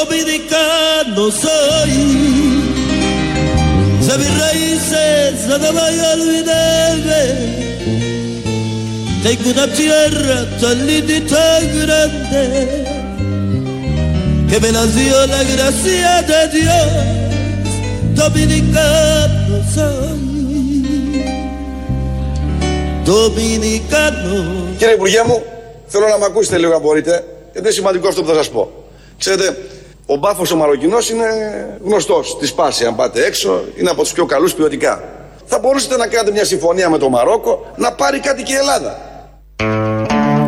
dominicano soy. De mis raíces nada voy a olvidarme. Tengo una tierra tan linda y tan grande que me la dio la gracia de Dios. Dominicano soy. Dominicano. Κύριε Υπουργέ μου, θέλω να με ακούσετε λίγο αν μπορείτε, γιατί είναι σημαντικό αυτό που θα σας πω. Ξέρετε, ο μπάφος ο Μαροκινός είναι γνωστός στη σπάση. Αν πάτε έξω, είναι από τους πιο καλούς ποιοτικά. Θα μπορούσατε να κάνετε μια συμφωνία με το Μαρόκο να πάρει κάτι και η Ελλάδα.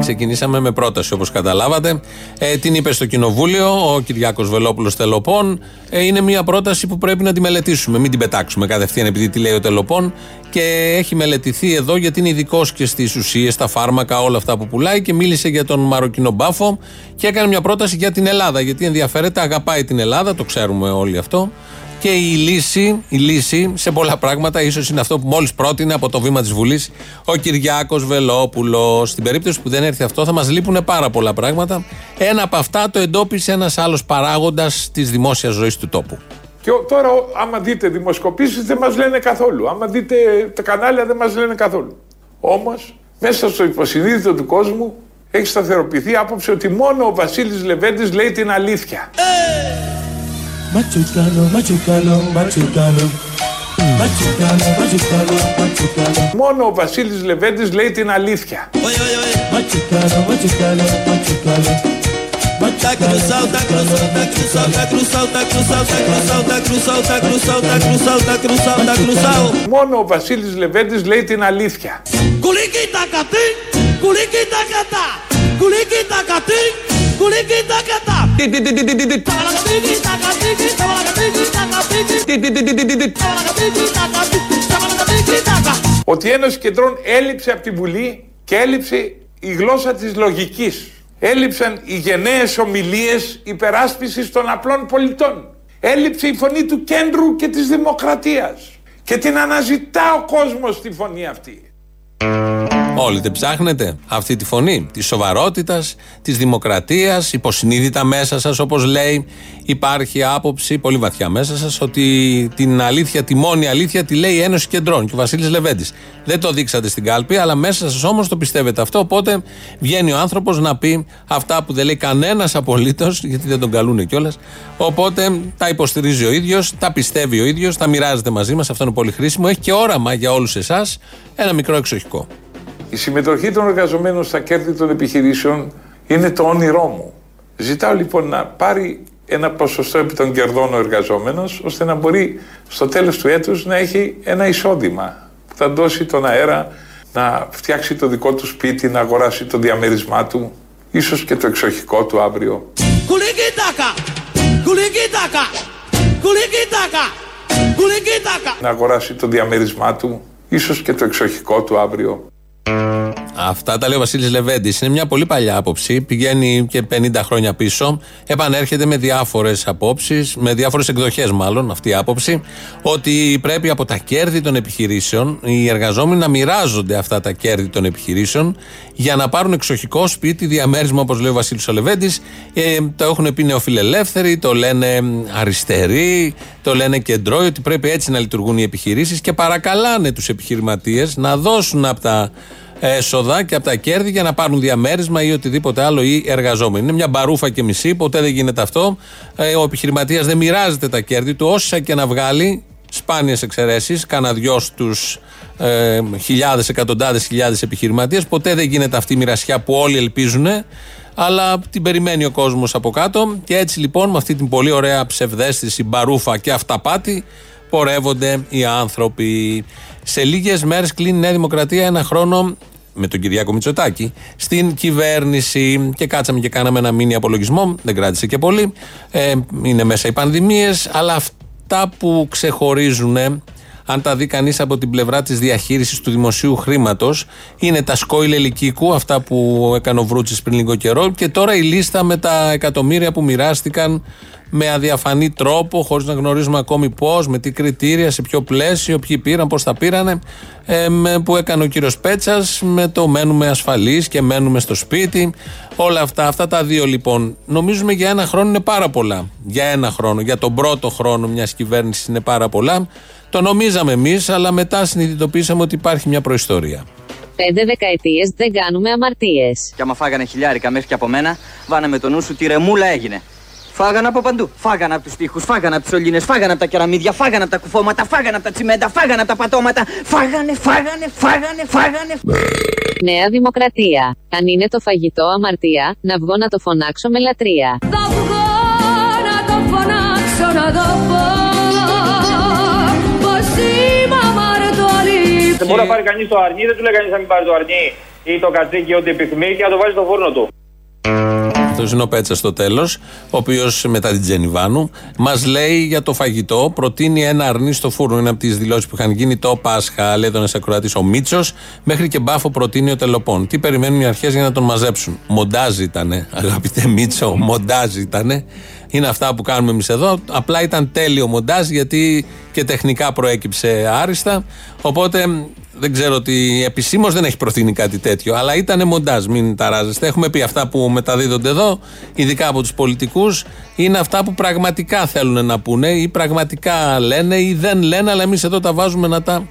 Ξεκινήσαμε με πρόταση όπως καταλάβατε. Ε, την είπε στο Κοινοβούλιο ο Κυριάκος Βελόπουλος Τελοπών. Ε, είναι μια πρόταση που πρέπει να τη μελετήσουμε. Μην την πετάξουμε κατευθείαν επειδή τη λέει ο Τελοπών. Και έχει μελετηθεί εδώ γιατί είναι ειδικός και στις ουσίες, στα φάρμακα, όλα αυτά που πουλάει. Και μίλησε για τον Μαροκινό μπάφο και έκανε μια πρόταση για την Ελλάδα. Γιατί ενδιαφέρεται, αγαπάει την Ελλάδα, το ξέρουμε όλοι αυτό. Και η λύση, η λύση σε πολλά πράγματα ίσως είναι αυτό που μόλις πρότεινε από το βήμα της Βουλής ο Κυριάκος Βελόπουλος. Στην περίπτωση που δεν έρθει αυτό, θα μας λείπουν πάρα πολλά πράγματα. Ένα από αυτά το εντόπισε ένας άλλος παράγοντας της δημόσιας ζωής του τόπου. Και τώρα, άμα δείτε δημοσκοπήσεις δεν μας λένε καθόλου. Άμα δείτε τα κανάλια δεν μας λένε καθόλου. Όμως, μέσα στο υποσυνείδητο του κόσμου έχει σταθεροποιηθεί η άποψη ότι μόνο ο Βασίλης Λεβέντης λέει την αλήθεια. Machucano, Μόνο ο Βασίλης Λεβέντης λέει την αλήθεια. Μόνο ο Βασίλης Λεβέντης λέει την αλήθεια. Κουλίκι τα κατή, κουλίκι τα κατά, κουλίκι τα κατή, κουλίκι τα κατά. Ταβαλακατίκι, τακατίκι, ταβαλακατίκι, τακατίκι, ταβαλακατίκι, ταβαλακατίκι, τακα. Ότι η Ένωση Κεντρών έλειψε από τη Βουλή και έλειψε η γλώσσα της λογικής. Έλειψαν οι γενναίες ομιλίες υπεράσπισης των απλών πολιτών. Έλειψε η φωνή του κέντρου και της δημοκρατίας. Και την αναζητά ο κόσμος τη φωνή αυτή. Όλοι δεν ψάχνετε αυτή τη φωνή της σοβαρότητας, της δημοκρατίας, υποσυνείδητα μέσα σας, όπως λέει. Υπάρχει άποψη πολύ βαθιά μέσα σας ότι την αλήθεια, τη μόνη αλήθεια τη λέει η Ένωση Κεντρών και ο Βασίλης Λεβέντης. Δεν το δείξατε στην κάλπη, αλλά μέσα σας όμως το πιστεύετε αυτό. Οπότε βγαίνει ο άνθρωπος να πει αυτά που δεν λέει κανένας απολύτως, γιατί δεν τον καλούν κιόλας. Οπότε τα υποστηρίζει ο ίδιος, τα πιστεύει ο ίδιος, τα μοιράζεται μαζί μας. Αυτό είναι πολύ χρήσιμο. Έχει και όραμα για όλους εσάς ένα μικρό εξοχικό. Η συμμετοχή των εργαζομένων στα κέρδη των επιχειρήσεων είναι το όνειρό μου. Ζητάω λοιπόν να πάρει ένα ποσοστό επί των κερδών ο εργαζόμενος ώστε να μπορεί στο τέλος του έτους να έχει ένα εισόδημα που θα δώσει τον αέρα να φτιάξει το δικό του σπίτι, να αγοράσει το διαμέρισμά του, ίσως και το εξοχικό του αύριο. Κουλίκι τακα, κουλίκι τακα, κουλίκι τακα, κουλίκι τακα. Να αγοράσει το διαμέρισμά του, ίσως και το εξοχικό του αύριο. Mm-hmm. Αυτά τα λέει ο Βασίλης Λεβέντης. Είναι μια πολύ παλιά άποψη. Πηγαίνει και 50 χρόνια πίσω. Επανέρχεται με διάφορες απόψεις, με διάφορες εκδοχές μάλλον αυτή η άποψη, ότι πρέπει από τα κέρδη των επιχειρήσεων οι εργαζόμενοι να μοιράζονται αυτά τα κέρδη των επιχειρήσεων για να πάρουν εξοχικό σπίτι, διαμέρισμα όπως λέει ο Βασίλης Λεβέντης. Ε, το έχουν πει νεοφιλελεύθεροι, το λένε αριστεροί, το λένε κεντρώοι, ότι πρέπει έτσι να λειτουργούν οι επιχειρήσεις και παρακαλάνε τους επιχειρηματίες να δώσουν από τα έσοδα και από τα κέρδη για να πάρουν διαμέρισμα ή οτιδήποτε άλλο οι εργαζόμενοι. Είναι μια μπαρούφα και μισή, ποτέ δεν γίνεται αυτό. Ε, ο επιχειρηματίας δεν μοιράζεται τα κέρδη του, όσα και να βγάλει, σπάνιες εξαιρέσεις, κάνα δυο στους ε, χιλιάδες, εκατοντάδες χιλιάδες επιχειρηματίες. Ποτέ δεν γίνεται αυτή η μοιρασιά που όλοι ελπίζουν, αλλά την περιμένει ο κόσμος από κάτω. Και έτσι λοιπόν, με αυτή την πολύ ωραία ψευδέστηση, μπαρούφα και αυταπάτη, πορεύονται οι άνθρωποι. Σε λίγες μέρες κλείνει η Νέα Δημοκρατία ένα χρόνο με τον Κυριάκο Μητσοτάκη στην κυβέρνηση και κάτσαμε και κάναμε ένα μήνυ απολογισμό. Δεν κράτησε και πολύ. Ε, είναι μέσα οι πανδημίες, αλλά αυτά που ξεχωρίζουν αν τα δει κανείς από την πλευρά της διαχείρισης του δημοσίου χρήματος, είναι τα σκόιλ ελικίκου, αυτά που έκανε ο Βρούτσης πριν λίγο καιρό, και τώρα η λίστα με τα εκατομμύρια που μοιράστηκαν με αδιαφανή τρόπο, χωρίς να γνωρίζουμε ακόμη πώς, με τι κριτήρια, σε ποιο πλαίσιο, ποιοι πήραν, πώς τα πήρανε, ε, που έκανε ο κύριος Πέτσας με το μένουμε ασφαλείς και μένουμε στο σπίτι. Όλα αυτά, αυτά τα δύο λοιπόν, νομίζουμε για ένα χρόνο είναι πάρα πολλά. Για ένα χρόνο, για τον πρώτο χρόνο μιας κυβέρνησης είναι πάρα πολλά. Το νομίζαμε εμείς, αλλά μετά συνειδητοποίησαμε ότι υπάρχει μια προϊστορία. Πέντε δεκαετίες δεν κάνουμε αμαρτίες. Και άμα φάγανε χιλιάρικα μέχρι και από μένα, βάναμε το νου σου τι ρεμούλα έγινε. Φάγανε από παντού. Φάγανε από τους τοίχους, φάγανε από τις σωλήνε, φάγανε από τα κεραμίδια, φάγανε από τα κουφώματα, φάγανε από τα τσιμέντα, φάγανε από τα πατώματα. Φάγανε, φάγανε, φάγανε, φάγανε. Νέα Δημοκρατία. Αν είναι το φαγητό αμαρτία, να βγω να το φωνάξω με λατρεία. Θα βγω να το φωνάξω να το πω Πως είμαι αμαρτωλή Δεν μπορεί να πάρει κανείς το αρνί, δεν του λέει κανείς να μην πάρει το αρνί ή το κατσίκι, ό,τι επιθυμεί και να το βάζει στο φούρνο του. Αυτό είναι ο Πέτσα στο τέλος, ο οποίος μετά την Τζενιβάνου μας λέει για το φαγητό. Προτείνει ένα αρνί στο φούρνο. Είναι από τις δηλώσεις που είχαν γίνει το Πάσχα. Λέει τον Ακροατή ο Μίτσος. Μέχρι και μπάφο προτείνει ο Τελοπών. Τι περιμένουν οι αρχές για να τον μαζέψουν; Μοντάζ ήτανε, αγαπητέ Μίτσο, μοντάζ ήτανε. Είναι αυτά που κάνουμε εμείς εδώ. Απλά ήταν τέλειο μοντάζ γιατί και τεχνικά προέκυψε άριστα. Οπότε δεν ξέρω ότι επισήμως δεν έχει προτείνει κάτι τέτοιο. Αλλά ήταν μοντάζ, μην ταράζεστε. Έχουμε πει αυτά που μεταδίδονται εδώ, ειδικά από τους πολιτικούς, είναι αυτά που πραγματικά θέλουν να πούνε ή πραγματικά λένε ή δεν λένε, αλλά εμείς εδώ τα βάζουμε να τα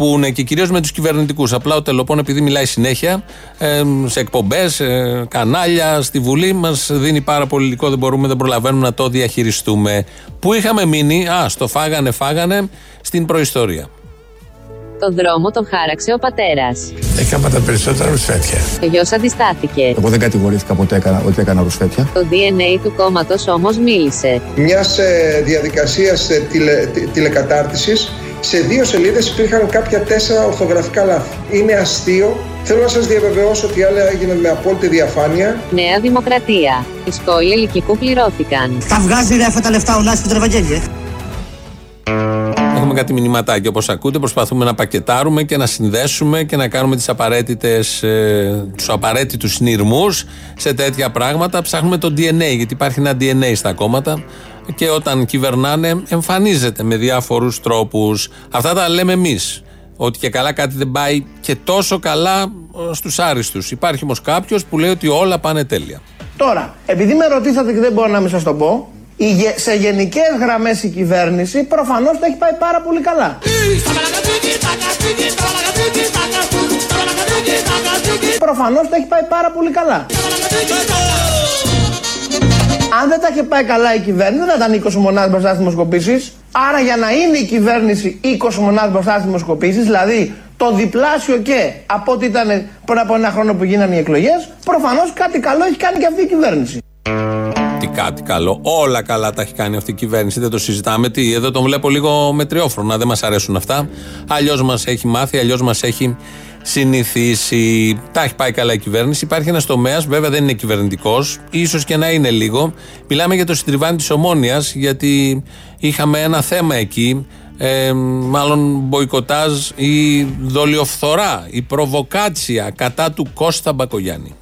πούνε και κυρίως με τους κυβερνητικούς. Απλά ο Τελοπών, επειδή μιλάει συνέχεια ε, σε εκπομπές, ε, κανάλια, στη Βουλή, μας δίνει πάρα πολύ υλικό. Δεν μπορούμε, δεν προλαβαίνουμε να το διαχειριστούμε. Πού είχαμε μείνει, Α, στο φάγανε, φάγανε στην προϊστορία. Το δρόμο τον χάραξε ο πατέρας. Έκανα τα περισσότερα ρουσφέτια. Ο γιος αντιστάθηκε. Εγώ δεν κατηγορήθηκα ποτέ έκανα, ότι έκανα ρουσφέτια. Το DNA του κόμματος όμως μίλησε. Μιας ε, διαδικασίας τηλε, τηλεκατάρτισης. Σε δύο σελίδες υπήρχαν κάποια τέσσερα ορθογραφικά λάθη. Είναι αστείο. Θέλω να σας διαβεβαιώσω ότι άλλα έγινε με απόλυτη διαφάνεια. Νέα Δημοκρατία. Οι σκόιλοι ελικικού πληρώθηκαν. Τα βγάζει ρε αυτά τα λεφτά ο Λάσκη του Ευαγγέλιο. Έχουμε κάτι μηνυματάκια όπως ακούτε. Προσπαθούμε να πακετάρουμε και να συνδέσουμε και να κάνουμε τις απαραίτητες, ε, τους απαραίτητους συνειρμούς σε τέτοια πράγματα. Ψάχνουμε το DNA, γιατί υπάρχει ένα DNA στα κόμματα και όταν κυβερνάνε εμφανίζεται με διάφορους τρόπους. Αυτά τα λέμε εμείς. Ότι και καλά κάτι δεν πάει και τόσο καλά ε, στους άριστους. Υπάρχει όμως κάποιος που λέει ότι όλα πάνε τέλεια. Τώρα, επειδή με ρωτήσατε και δεν μπορώ να μην σας το πω, η γε- σε γενικές γραμμές η κυβέρνηση προφανώς το έχει πάει πάρα πολύ καλά. Προφανώς το έχει πάει πάρα πολύ καλά. Αν δεν τα είχε πάει καλά η κυβέρνηση, δεν θα ήταν 20 μονάδε μπροστά στις δημοσκοπήσεις. Άρα, για να είναι η κυβέρνηση 20 μονάδε μπροστά στις δημοσκοπήσεις, δηλαδή το διπλάσιο και από ό,τι ήταν πριν από ένα χρόνο που γίνανε οι εκλογές, προφανώς κάτι καλό έχει κάνει και αυτή η κυβέρνηση. Τι κάτι καλό. Όλα καλά τα έχει κάνει αυτή η κυβέρνηση. Δεν το συζητάμε. Τι, εδώ τον βλέπω λίγο μετριόφρονα. Δεν μας αρέσουν αυτά. Αλλιώς μας έχει μάθει, αλλιώς μας έχει συνηθίσει. Τα έχει πάει καλά η κυβέρνηση. Υπάρχει ένας τομέας, βέβαια δεν είναι κυβερνητικός, ίσως και να είναι λίγο. Μιλάμε για το συντριβάνι της Ομόνιας, γιατί είχαμε ένα θέμα εκεί. Ε, μάλλον μποϊκοτάζ ή δολιοφθορά, η προβοκάτσια κατά του Κώστα Μπακογιάννη.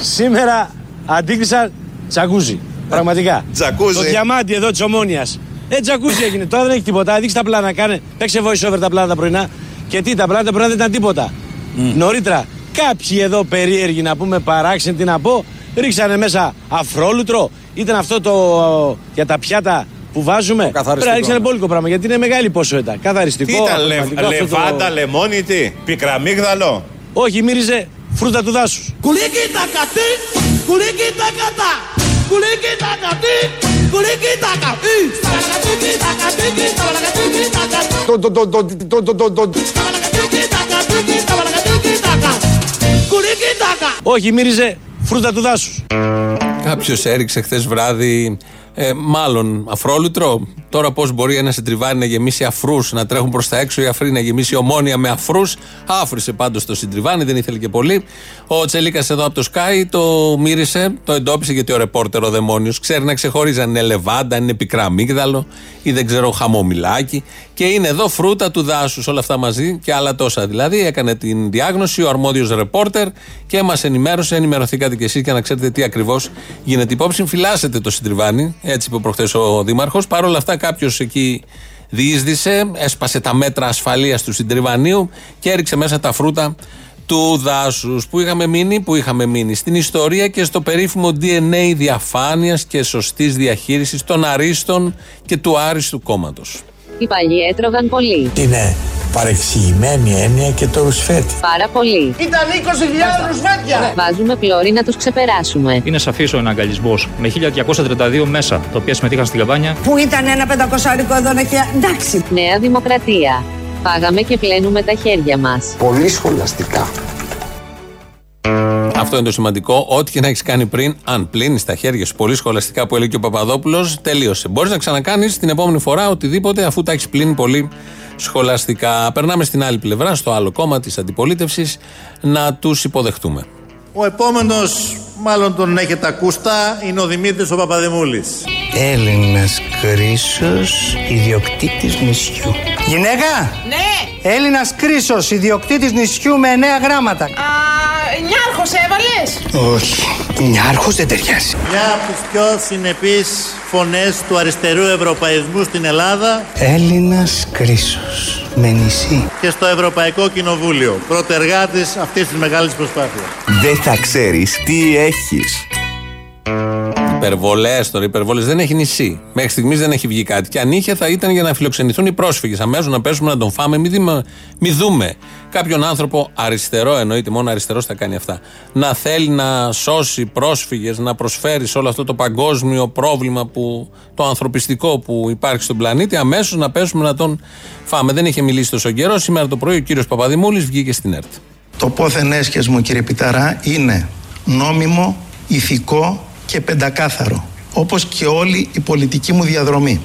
Σήμερα αντίκρισαν τζακούζι. Πραγματικά. Τζακούζι. Το διαμάντι εδώ της Ομόνιας. Ε, τζακούζι έγινε. Τώρα δεν έχει τίποτα. Δείξτε τα πλάνα. Κάνε. Παίξε voice over τα πλάνα τα πρωινά. Και τι, τα πλάνα τα πρωινά δεν ήταν τίποτα. Νωρίτερα, κάποιοι εδώ περίεργοι να πούμε παράξενοι, τι να πω, ρίξανε μέσα αφρόλουτρο. Ήταν αυτό το για τα πιάτα που βάζουμε. Πρέπει να ρίξανε μπόλικο πράγμα γιατί είναι μεγάλη ποσότητα. Καθαριστικό. Τι ήταν, λε, αποσπασματικό, αυτό το- λεβάντα, λεμόνι, τι, πικραμίγδαλο. Όχι, μύριζε φρούτα του δάσους. Κουλίκι τα κατή, κουλίκι τα κατά. Κουλίκι τα κατή, κουλίκι τα κατή. Σταλακατίκι τα κατίκι, σταλακατίκι τα κατή. Το, το, Όχι, μύριζε φρούτα του δάσους. Κάποιος έριξε χθες βράδυ Ε, μάλλον αφρόλουτρο. Τώρα πώς μπορεί ένα συντριβάνι να γεμίσει αφρούς, να τρέχουν προς τα έξω οι αφροί, να γεμίσει ομόνια με αφρούς. Άφρισε πάντως το συντριβάνι, δεν ήθελε και πολύ. Ο Τσελίκας εδώ από το Sky το μύρισε, το εντόπισε γιατί ο ρεπόρτερ ο Δαιμόνιος ξέρει να ξεχωρίζει αν είναι λεβάντα, αν είναι πικρά αμύγδαλο ή δεν ξέρω χαμομηλάκι. Και είναι εδώ φρούτα του δάσους, όλα αυτά μαζί και άλλα τόσα. Δηλαδή έκανε την διάγνωση ο αρμόδιος ρεπόρτερ και μας ενημέρωσε, ενημερωθήκατε κι εσείς για να ξέρετε τι ακριβώς γίνεται. Υπόψη φυλάσσετε το συντριβάνι, έτσι είπε προχθές ο Δήμαρχος. Παρ' όλα αυτά κάποιος εκεί διείσδησε, έσπασε τα μέτρα ασφαλείας του συντριβανίου και έριξε μέσα τα φρούτα του δάσους. Που είχαμε μείνει, που είχαμε μείνει; Στην ιστορία και στο περίφημο DNA διαφάνειας και σωστής διαχείρισης των αρίστων και του άριστου κόμματος. Οι παλιοί έτρωγαν πολύ. Είναι παρεξηγημένη έννοια και το ρουσφέτη. Πάρα πολύ. Ήταν 20.000 ρουσφέτια. Βάζουμε πλώρη να τους ξεπεράσουμε. Είναι σαφής ο εναγκαλισμός με 1232 μέσα, τα οποία συμμετείχαν στην καμπάνια. Που ήταν ένα πεντακοσάρικο εδώ και εντάξει. Νέα Δημοκρατία. Φάγαμε και πλένουμε τα χέρια μας. Πολύ σχολαστικά. Αυτό είναι το σημαντικό. Ό,τι και να έχεις κάνει πριν, αν πλύνεις τα χέρια σου πολύ σχολαστικά που έλεγε και ο Παπαδόπουλος, τελείωσε. Μπορείς να ξανακάνεις την επόμενη φορά οτιδήποτε αφού τα έχεις πλύνει πολύ σχολαστικά. Περνάμε στην άλλη πλευρά, στο άλλο κόμμα της αντιπολίτευσης, να τους υποδεχτούμε. Ο επόμενος, μάλλον τον έχετε ακούστα, είναι ο Δημήτρης ο Παπαδημούλης. Έλληνας Κρίσος, ιδιοκτήτης νησιού. Γυναίκα! Ναι! Έλληνας Κρίσος, ιδιοκτήτης νησιού με εννέα γράμματα. Α, νιάρχος έβαλες! Όχι, νιάρχος δεν ταιριάζει. Μια από τις πιο συνεπείς φωνές του αριστερού ευρωπαϊσμού στην Ελλάδα Έλληνας Κρίσος, με νησί. και στο Ευρωπαϊκό Κοινοβούλιο. Πρωτεργάτης αυτής της μεγάλης προσπάθειας. Δεν θα ξέρεις τι έχεις. Υπερβολές τώρα, υπερβολές. Δεν έχει νησί. Μέχρι στιγμής δεν έχει βγει κάτι. Και αν είχε, θα ήταν για να φιλοξενηθούν οι πρόσφυγες. Αμέσως να πέσουμε να τον φάμε. Μη, δούμε, μη δούμε κάποιον άνθρωπο αριστερό, εννοείται μόνο αριστερός θα κάνει αυτά. Να θέλει να σώσει πρόσφυγες, να προσφέρει σε όλο αυτό το παγκόσμιο πρόβλημα, που, το ανθρωπιστικό που υπάρχει στον πλανήτη. Αμέσως να πέσουμε να τον φάμε. Δεν είχε μιλήσει τόσο καιρό. Σήμερα το πρωί ο κύριος Παπαδημούλης βγήκε στην ΕΡΤ. Το πόθεν έσχες μου κύριε Πιταρά είναι νόμιμο, ηθικό και πεντακάθαρο. Όπως και όλη η πολιτική μου διαδρομή.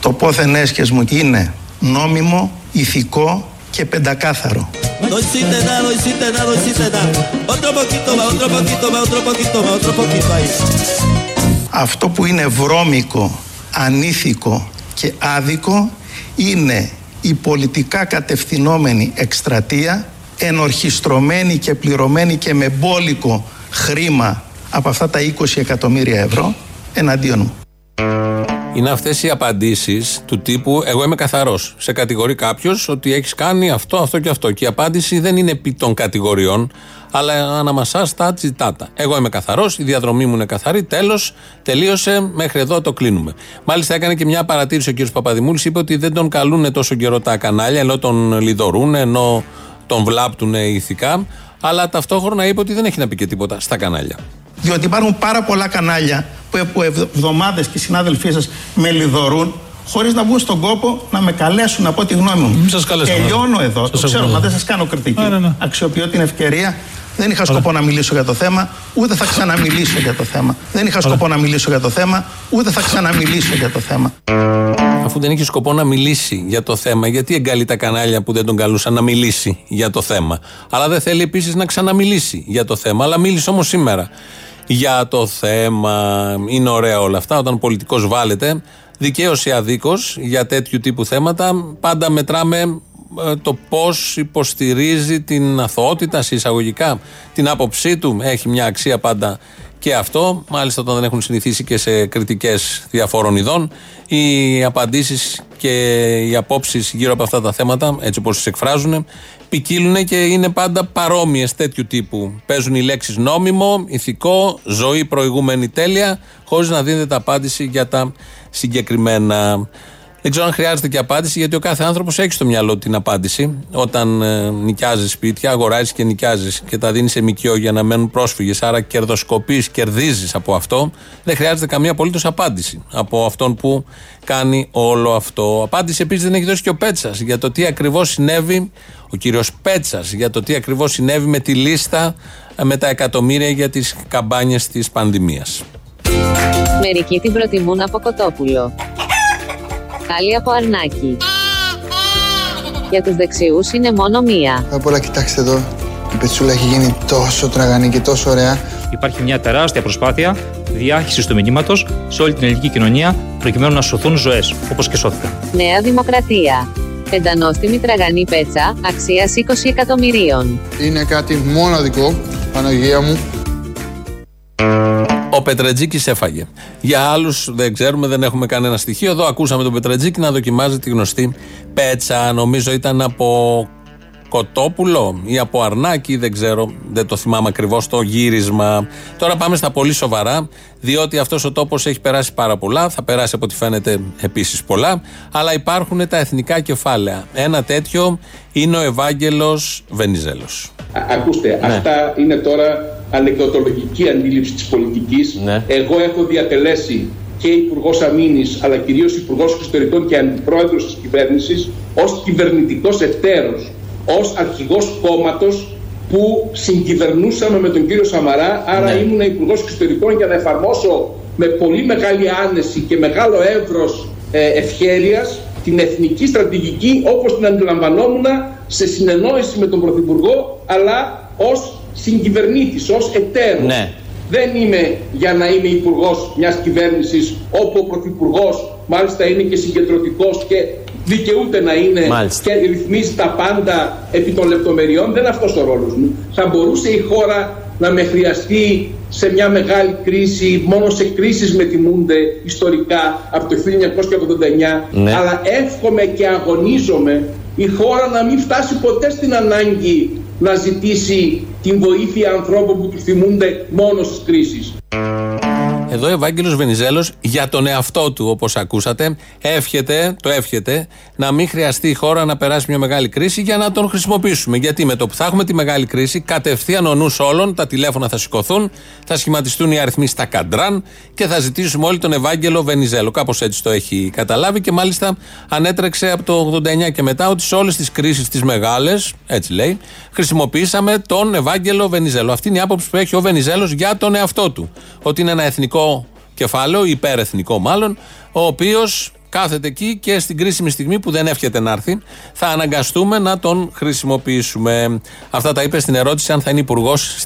Το πόθεν έσχες μου είναι νόμιμο, ηθικό και πεντακάθαρο. No hiciste nada, no hiciste nada, no hiciste nada. Otro poquito más, otro poquito más, otro poquito más, otro poquito ahí. Αυτό που είναι βρώμικο, ανήθικο και άδικο είναι η πολιτικά κατευθυνόμενη εκστρατεία ενορχιστρωμένη και πληρωμένη και με μπόλικο χρήμα από αυτά τα 20 εκατομμύρια ευρώ εναντίον μου. Είναι αυτές οι απαντήσεις του τύπου Εγώ είμαι καθαρός. Σε κατηγορεί κάποιος ότι έχεις κάνει αυτό, αυτό και αυτό. Και η απάντηση δεν είναι επί των κατηγοριών, αλλά αναμασά τα τσιτάτα. Εγώ είμαι καθαρός, η διαδρομή μου είναι καθαρή. Τέλος, τελείωσε, μέχρι εδώ το κλείνουμε. Μάλιστα έκανε και μια παρατήρηση ο κ. Παπαδημούλης, είπε ότι δεν τον καλούν τόσο καιρό τα κανάλια, ενώ τον λιδωρούν, ενώ τον βλάπτουν ηθικά. Αλλά ταυτόχρονα είπε ότι δεν έχει να πει και τίποτα στα κανάλια. Διότι υπάρχουν πάρα πολλά κανάλια που από εβδομάδες και οι συνάδελφοί σας με λιδωρούν χωρίς να μπουν στον κόπο να με καλέσουν να πω τη γνώμη μου. Μην σας καλέσω, Τελειώνω ναι. εδώ. Σας το ξέρω, έχω μα εδώ. δεν σας κάνω κριτική. Ναι, ναι, ναι. Αξιοποιώ την ευκαιρία. Δεν είχα σκοπό να μιλήσω για το θέμα, ούτε θα ξαναμιλήσω για το θέμα. Δεν είχα σκοπό να μιλήσω για το θέμα, ούτε θα ξαναμιλήσω για το θέμα. Αφού δεν είχε σκοπό να μιλήσει για το θέμα, γιατί εγκαλεί τα κανάλια που δεν τον καλούσαν να μιλήσει για το θέμα. Αλλά δεν θέλει επίσης να ξαναμιλήσει για το θέμα. Αλλά μίλησε όμως σήμερα για το θέμα. Είναι ωραία όλα αυτά. Όταν πολιτικός βάλετε, δικαίω ή αδίκως για τέτοιου τύπου θέματα, πάντα μετράμε ε, το πώς υποστηρίζει την αθωότητα, σε εισαγωγικά, την άποψή του. Έχει μια αξία πάντα και αυτό. Μάλιστα, όταν δεν έχουν συνηθίσει και σε κριτικές διαφόρων ειδών, οι απαντήσεις και οι απόψεις γύρω από αυτά τα θέματα, έτσι όπως τις εκφράζουν, ποικίλουν και είναι πάντα παρόμοιες τέτοιου τύπου. Παίζουν οι λέξεις νόμιμο, ηθικό, ζωή προηγούμενη τέλεια, χωρίς να δίνεται απάντηση για τα συγκεκριμένα. Δεν ξέρω αν χρειάζεται και απάντηση, γιατί ο κάθε άνθρωπος έχει στο μυαλό του την απάντηση. Όταν ε, νοικιάζεις σπίτια, αγοράζεις και νοικιάζεις και τα δίνεις σε μικιό για να μένουν πρόσφυγες, άρα κερδοσκοπείς, κερδίζεις από αυτό, δεν χρειάζεται καμία απολύτως απάντηση από αυτόν που κάνει όλο αυτό. Απάντηση επίσης δεν έχει δώσει και ο Πέτσας για το τι ακριβώς συνέβη, ο κύριος Πέτσας, για το τι ακριβώς συνέβη με τη λίστα ε, με τα εκατομμύρια για τις καμπάνιες της πανδημίας. Μερικοί την προτιμούν από κοτόπουλο. Άλλοι από αρνάκι. Για τους δεξιούς είναι μόνο μία. Απ' όλα κοιτάξτε εδώ. Η πετσούλα έχει γίνει τόσο τραγανή και τόσο ωραία. Υπάρχει μια τεράστια προσπάθεια διάχυσης του μηνύματος σε όλη την ελληνική κοινωνία προκειμένου να σωθούν ζωές, όπως και σώθηκαν. Νέα Δημοκρατία. Πεντανόστιμη τραγανή πέτσα, αξίας 20 εκατομμυρίων. Είναι κάτι μοναδικό, Παναγία μου. Ο Πετρετζίκης έφαγε. Για άλλους δεν ξέρουμε, δεν έχουμε κανένα στοιχείο. Εδώ ακούσαμε τον Πετρετζίκη να δοκιμάζει τη γνωστή πέτσα. Νομίζω ήταν από Κοτόπουλο ή από Αρνάκι, δεν ξέρω, δεν το θυμάμαι ακριβώς το γύρισμα. Τώρα πάμε στα πολύ σοβαρά, διότι αυτός ο τόπος έχει περάσει πάρα πολλά, θα περάσει από ό,τι φαίνεται επίσης πολλά, αλλά υπάρχουν τα εθνικά κεφάλαια. Ένα τέτοιο είναι ο Ευάγγελος Βενιζέλος. Ακούστε, αυτά είναι τώρα ανεκδοτολογική αντίληψη της πολιτικής. Εγώ έχω διατελέσει και Υπουργός Αμήνης, αλλά κυρίως Υπουργός Εξωτερικών και Αντιπρόεδρος της κυβέρνησης, ως κυβερνητικός εταίρος, ως αρχηγός κόμματος που συγκυβερνούσαμε με τον κύριο Σαμαρά. Άρα ήμουν Υπουργός Εξωτερικών για να εφαρμόσω με πολύ μεγάλη άνεση και μεγάλο εύρος ε, ευχέρειας την εθνική στρατηγική όπως την αντιλαμβανόμουν σε συνεννόηση με τον Πρωθυπουργό αλλά ως συγκυβερνήτης, ως εταίρος. Ναι. Δεν είμαι για να είμαι υπουργός μιας κυβέρνησης όπου ο Πρωθυπουργός μάλιστα είναι και συγκεντρωτικός και δικαιούται να είναι Μάλιστα. και ρυθμίζει τα πάντα επί των λεπτομεριών. Δεν είναι αυτός ο ρόλος μου. Θα μπορούσε η χώρα να με χρειαστεί σε μια μεγάλη κρίση, μόνο σε κρίσεις με τιμούνται ιστορικά από το 1989, Ναι. αλλά εύχομαι και αγωνίζομαι η χώρα να μην φτάσει ποτέ στην ανάγκη να ζητήσει την βοήθεια ανθρώπων που του θυμούνται μόνο στις κρίσεις. Εδώ ο Ευάγγελος Βενιζέλος για τον εαυτό του, όπως ακούσατε, εύχεται, το εύχεται, να μην χρειαστεί η χώρα να περάσει μια μεγάλη κρίση για να τον χρησιμοποιήσουμε. Γιατί με το που θα έχουμε τη μεγάλη κρίση, κατευθείαν ο νους όλων, τα τηλέφωνα θα σηκωθούν, θα σχηματιστούν οι αριθμοί στα καντράν και θα ζητήσουμε όλοι τον Ευάγγελο Βενιζέλο. Κάπως έτσι το έχει καταλάβει και μάλιστα ανέτρεξε από το 89 και μετά ότι σε όλες τις κρίσεις τις μεγάλες, έτσι λέει, χρησιμοποιήσαμε τον Ευάγγελο Βενιζέλο. Αυτή είναι η άποψη που έχει ο Βενιζέλος για τον εαυτό του. Ότι είναι ένα εθνικό κεφάλαιο, υπερεθνικό μάλλον, ο οποίος κάθεται εκεί και στην κρίσιμη στιγμή που δεν εύχεται να έρθει, θα αναγκαστούμε να τον χρησιμοποιήσουμε. Αυτά τα είπε στην ερώτηση αν θα είναι υπουργός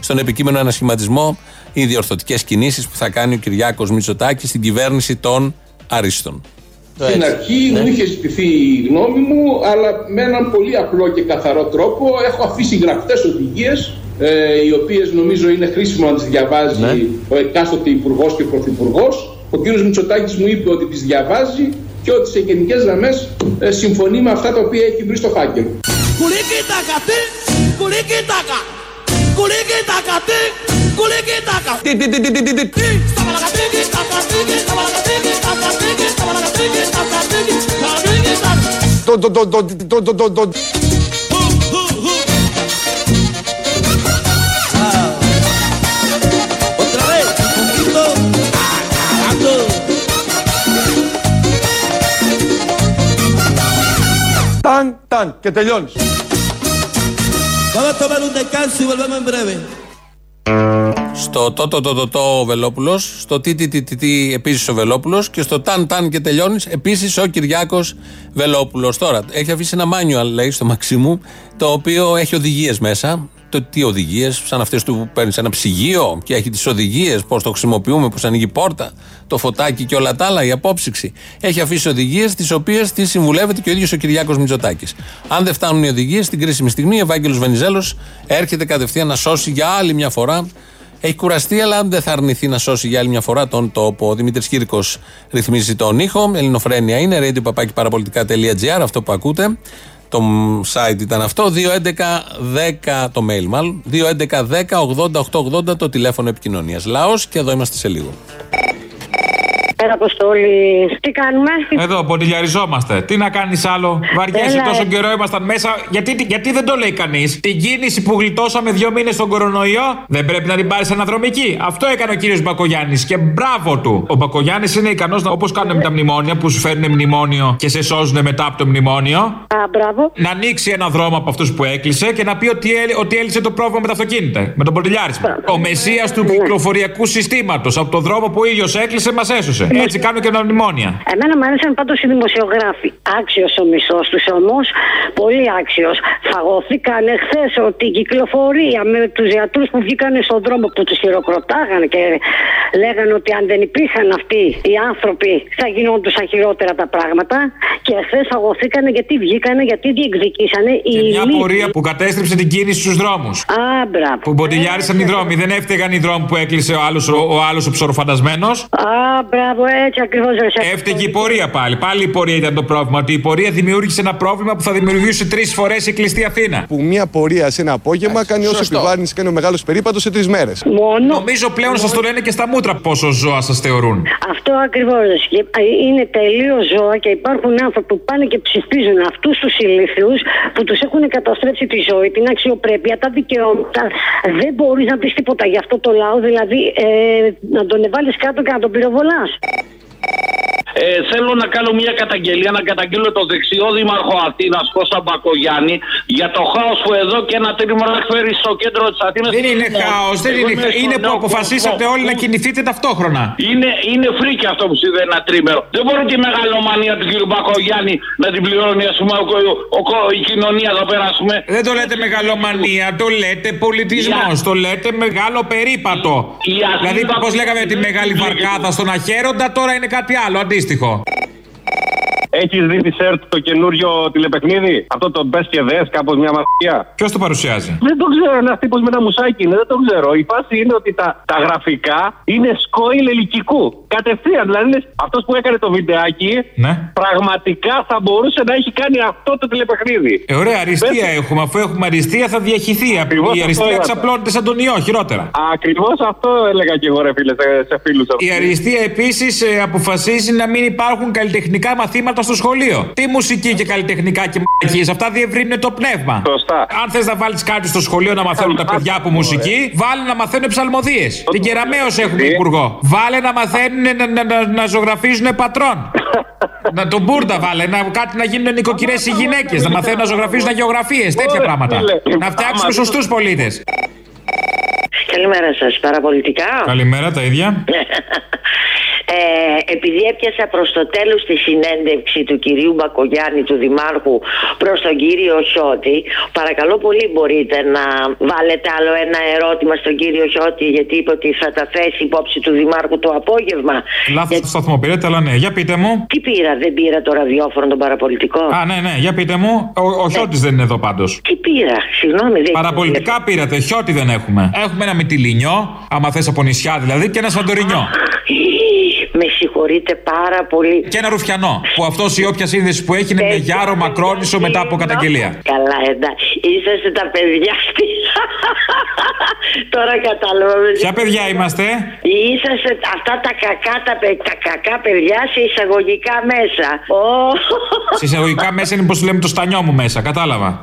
στον επικείμενο ανασχηματισμό οι διορθωτικές κινήσεις που θα κάνει ο Κυριάκος Μητσοτάκης στην κυβέρνηση των Αρίστων. Στην αρχή μου είχε ζητηθεί η γνώμη μου, αλλά με έναν πολύ απλό και καθαρό τρόπο έχω αφήσει γραπτές οδηγίες ε, οι οποίες νομίζω είναι χρήσιμο να τις διαβάζει ο εκάστοτε υπουργό και πρωθυπουργό. Ο κ. Μητσοτάκης μου είπε ότι τις διαβάζει και ότι σε γενικές γραμμές ε, συμφωνεί με αυτά τα οποία έχει βρει στο φάκελο. Κουλίκι τάκα, τι, κουλίκι τάκα. Κουλίκι τάκα, volvemos en breve. Στο το το το το το ο Βελόπουλος, στο τι τι τι τι, τι επίσης ο Βελόπουλος και στο ταν ταν και τελειώνεις επίσης ο Κυριάκος Βελόπουλος. Τώρα έχει αφήσει ένα manual, λέει, στο Μαξίμου, το οποίο έχει οδηγίες μέσα. Το τι οδηγίες, σαν αυτές του παίρνεις ένα ψυγείο και έχει τις οδηγίες, πώς το χρησιμοποιούμε, πώς ανοίγει η πόρτα, το φωτάκι και όλα τα άλλα, η απόψυξη. Έχει αφήσει οδηγίες, τις οποίες τις συμβουλεύεται και ο ίδιος ο Κυριάκος Μητσοτάκης. Αν δεν φτάνουν οι οδηγίες, στην κρίσιμη στιγμή, ο Ευάγγελος Βενιζέλος έρχεται κατευθείαν να σώσει για άλλη μια φορά έχει κουραστεί, αλλά δεν θα αρνηθεί να σώσει για άλλη μια φορά τον τόπο. Ο Δημήτρης Κύρκος ρυθμίζει τον ήχο. Ελληνοφρένια είναι. radio.parapolitica.gr, αυτό που ακούτε. Το site ήταν αυτό. 2.11.10 το mail μάλλον. 2.11.10.80.880 το τηλέφωνο επικοινωνίας. Λαός και εδώ είμαστε σε λίγο. Καλημέρα, Αποστόλη. Τι κάνουμε; Εδώ, ποντιλιαριζόμαστε. Τι να κάνεις άλλο; Βαριέσαι Έλα, τόσο ε. καιρό ήμασταν μέσα. Γιατί, γιατί δεν το λέει κανείς; Την κίνηση που γλιτώσαμε δύο μήνες στον κορονοϊό δεν πρέπει να την πάρεις αναδρομική. Αυτό έκανε ο κύριος Μπακογιάννης και μπράβο του. Ο Μπακογιάννης είναι ικανός να, όπως κάνουν με τα μνημόνια που σου φέρνουν μνημόνιο και σε σώζουν μετά από το μνημόνιο. Α, μπράβο. Να ανοίξει ένα δρόμο από αυτούς που έκλεισε και να πει ότι, έλυ- ότι έλυσε το πρόβλημα με τα αυτοκίνητα. Με τον ποντιλιάρισμα. Ο μεσίας του κυκλοφοριακού συστήματος. Από το δρόμο που ο ίδιος έκλεισε, μας έσωσε. Έτσι κάνουν και τα μνημόνια. Εμένα μου άρεσαν πάντως οι δημοσιογράφοι. Άξιος ο μισθό τους όμως, πολύ άξιος. Φαγωθήκαν χθε ότι η κυκλοφορία με τους γιατρούς που βγήκαν στον δρόμο που τους χειροκροτάγανε και λέγανε ότι αν δεν υπήρχαν αυτοί οι άνθρωποι θα γινόντουσαν χειρότερα τα πράγματα. Και χθε φαγωθήκανε γιατί βγήκανε, γιατί διεκδικήσανε οι Μια λύθοι. πορεία που κατέστρεψε την κίνηση στους δρόμους. Α, μπράβο. Που μποντιλιάρισαν οι δρόμοι. Δεν έφταιγαν οι δρόμοι που έκλεισε ο άλλος ο, ο, άλλος ο ψωροφαντασμένος. Α, μπράβο, έτσι ακριβώς. Έφταιγε η πορεία πάλι. Πάλι η πορεία ήταν το πρόβλημα. Ότι η πορεία δημιούργησε ένα πρόβλημα που θα δημιουργήσει τρεις φορές η κλειστή Αθήνα. Που μια πορεία σε ένα απόγευμα κάνει όσο σωστό. επιβάρυνση κάνει ο μεγάλος περίπατος σε τρεις μέρες. Μόνο. Νομίζω πλέον σας το λένε και στα μούτρα πόσο ζώα σας θεωρούν. Αυτό ακριβώς. Είναι τελείως ζώα και υπάρχουν άνθρωποι που πάνε και ψηφίζουν αυτούς τους ηλίθιους που τους έχουν καταστρέψει τη ζωή, την αξιοπρέπεια, τα δικαιώματα. Δεν μπορείς να πεις τίποτα για αυτό το λαό, δηλαδή ε, να τον βάλει κάτω και να τον πυροβολάς. ああ。Ε, θέλω να κάνω μια καταγγελία, να καταγγείλω το δεξιό δήμαρχο Αθήνας, Κώστα Μπακογιάννη, για το χάος που εδώ και ένα τρίμηνο έχει φέρει στο κέντρο της Αθήνας. Δεν είναι χάος, δεν είναι χάος. Είναι που αποφασίσατε όλοι να κινηθείτε ταυτόχρονα. Είναι, είναι φρίκι αυτό που συμβαίνει ένα τρίμερο. Δεν μπορεί τη μεγαλομανία του κ. Μπακογιάννη να την πληρώνει ας πούμε, ο, ο, ο- η κοινωνία εδώ πέρα, ας πούμε. Δεν το λέτε μεγαλομανία, το λέτε πολιτισμός. Το λέτε μεγάλο περίπατο. Δηλαδή, πώς λέγαμε τη μεγάλη βαρκάδα στον Αχέροντα, τώρα είναι κάτι άλλο, αντίστοιχο αντίστοιχο. Έχεις δει τη ΣΕΡΤ το καινούριο τηλεπαιχνίδι; Αυτό το μπε και δες, κάπως μια μαθία. Ποιος το παρουσιάζει; Δεν το ξέρω, ένας τύπος με ένα μουσάκι είναι, δεν το ξέρω. Η φάση είναι ότι τα, τα γραφικά είναι σκόιλ ελικικού. Κατευθείαν, δηλαδή είναι αυτός που έκανε το βιντεάκι, Ναι. πραγματικά θα μπορούσε να έχει κάνει αυτό το τηλεπαιχνίδι. Ε, ωραία, αριστεία Δεν- έχουμε. Αφού έχουμε αριστεία, θα διαχυθεί. Ακριβώς Η αυτό αριστεία είπα. ξαπλώνεται σαν τον ιό, χειρότερα. Ακριβώς αυτό έλεγα και εγώ, ρε φίλε, σε, σε φίλους. Η αριστεία επίσης αποφασίζει να μην υπάρχουν καλλιτεχνικά μαθήματα στο σχολείο. Τι μουσική και καλλιτεχνικά και μαγικίε, αυτά διευρύνουν το πνεύμα. Σωστά. Αν θες να βάλεις κάτι στο σχολείο να μαθαίνουν τα παιδιά από μουσική, βάλε να μαθαίνουν ψαλμοδίες. Την Κεραμαίο έχουμε υπουργό. Βάλε να μαθαίνουν να, να, να, να ζωγραφίζουν πατρών. να τον Μπούρντα βάλε, να, κάτι να γίνουν νοικοκυρές οι γυναίκες. Να μαθαίνουν να ζωγραφίζουν αγιογραφίε, τέτοια Ωραία, πράγματα. φίλε. Να φτιάξουμε Άμα- σωστούς πολίτες. Καλημέρα σας, παραπολιτικά. Καλημέρα, τα ίδια. Ε, επειδή έπιασα προς το τέλος τη συνέντευξη του κυρίου Μπακογιάννη, του Δημάρχου, προς τον κύριο Χιώτη, παρακαλώ πολύ μπορείτε να βάλετε άλλο ένα ερώτημα στον κύριο Χιώτη, γιατί είπε ότι θα τα θέσει υπόψη του Δημάρχου το απόγευμα. Λάθος το σταθμό πήρατε, αλλά ναι, για πείτε μου. Τι πήρα, δεν πήρα το ραδιόφωνο τον παραπολιτικό; Α, ναι, ναι, για πείτε μου. Ο, ο Χιώτη δεν είναι εδώ πάντως. Τι πήρα, συγγνώμη, δεν Παραπολιτικά πήρατε, Χιώτη δεν έχουμε. Έχουμε ένα Μυτιλίνιο, άμα θες από νησιά δηλαδή, και ένα Σαντορινιό. Με συγχωρείτε πάρα πολύ. Και ένα Ρουφιανό. Που αυτός η όποια σύνδεση που έχει είναι με Γιάρο Μακρόνισο μετά από καταγγελία. Καλά, εντάξει. Είσαστε τα παιδιά στη. Τώρα κατάλαβα. Ποια παιδιά είμαστε; Είσαστε αυτά τα κακά, τα, παι- τα κακά παιδιά σε εισαγωγικά μέσα. Ω. Σε εισαγωγικά μέσα είναι πώ λέμε το στανιό μου μέσα, κατάλαβα.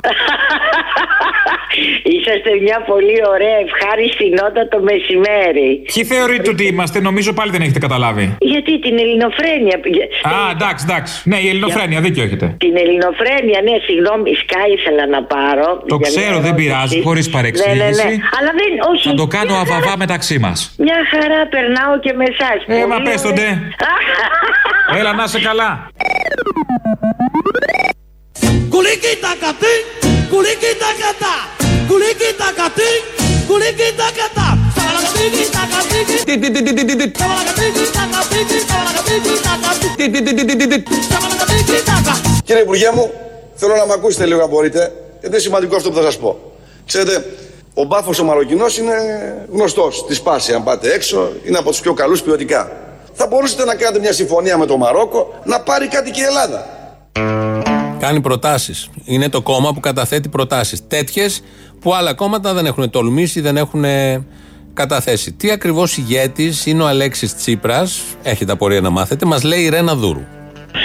Είσαστε μια πολύ ωραία ευχάριστη νότα το μεσημέρι. Ποιοι θεωρείτε ότι είμαστε, νομίζω πάλι δεν έχετε καταλάβει. Γιατί την ελληνοφρένεια. Α, εντάξει, εντάξει. Ναι, η ελληνοφρένεια, δίκιο έχετε. Την ελληνοφρένεια, ναι, συγγνώμη, σκά ήθελα να πάρω. Το για ξέρω, μια δεν ερώτηση. πειράζει, χωρίς Ναι, ναι, παρεξήγηση. ναι. Αλλά δεν, όχι. Θα το κάνω μια χαρά- αβαβά μεταξύ μας. Μια χαρά περνάω και με εσάς. Ε, μα πες τον, ντε. Έλα, να είσαι καλά. Kuliki takati, kuliki takata, kuliki takati, kuliki takata. Sabalakatiki takatiki, sabalakatiki takatiki, sabalakatiki takatiki, sabalakatiki taka. Κύριε Υπουργέ μου, θέλω να με ακούσετε λίγο αν μπορείτε, γιατί είναι σημαντικό αυτό που θα σας πω. Ξέρετε, ο μπάφος ο Μαροκινός είναι γνωστός. Τη σπάση, αν πάτε έξω, είναι από τους πιο καλούς ποιοτικά. Θα μπορούσατε να κάνετε μια συμφωνία με το Μαρόκο να πάρει κάτι και η Ελλάδα. Κάνει προτάσεις. Είναι το κόμμα που καταθέτει προτάσεις. Τέτοιες που άλλα κόμματα δεν έχουν τολμήσει, δεν έχουν καταθέσει. Τι ακριβώς ηγέτης είναι ο Αλέξης Τσίπρας, έχετε απορία να μάθετε, μας λέει η Ρένα Δούρου.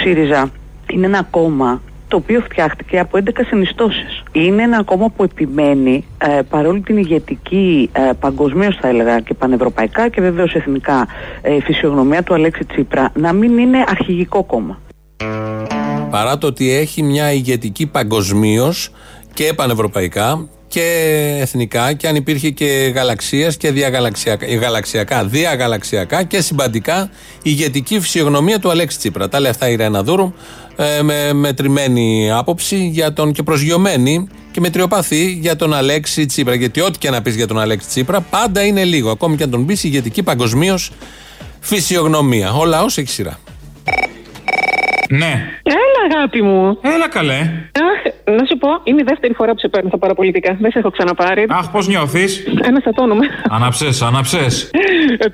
ΣΥΡΙΖΑ είναι ένα κόμμα το οποίο φτιάχτηκε από 11 συνιστώσεις. Είναι ένα κόμμα που επιμένει ε, παρόλη την ηγετική ε, παγκοσμίως θα έλεγα και πανευρωπαϊκά και βεβαίως εθνικά ε, φυσιογνωμία του Αλέξη Τσίπρα να μην είναι αρχηγικό κόμμα. Παρά το ότι έχει μια ηγετική παγκοσμίως και πανευρωπαϊκά και εθνικά και αν υπήρχε και γαλαξίας και διαγαλαξιακά, γαλαξιακά, διαγαλαξιακά και συμπαντικά ηγετική φυσιογνωμία του Αλέξη Τσίπρα. Τα λέει αυτά η Ρένα Δούρου ε, με μετρημένη άποψη για τον, και προσγειωμένη και μετριοπαθή για τον Αλέξη Τσίπρα. Γιατί ό,τι και να πεις για τον Αλέξη Τσίπρα πάντα είναι λίγο. Ακόμη και αν τον πεις ηγετική παγκοσμίως φυσιογνωμία. Ο λαός έχει σειρά. Ναι. Έλα, αγάπη μου. Έλα, καλέ. Αχ, να σου πω, είναι η δεύτερη φορά που σε παίρνω στα παραπολιτικά. Δεν σε έχω ξαναπάρει. Αχ, πώς νιώθεις; Ένας ατόνομαι. Αναψέ, αναψέ.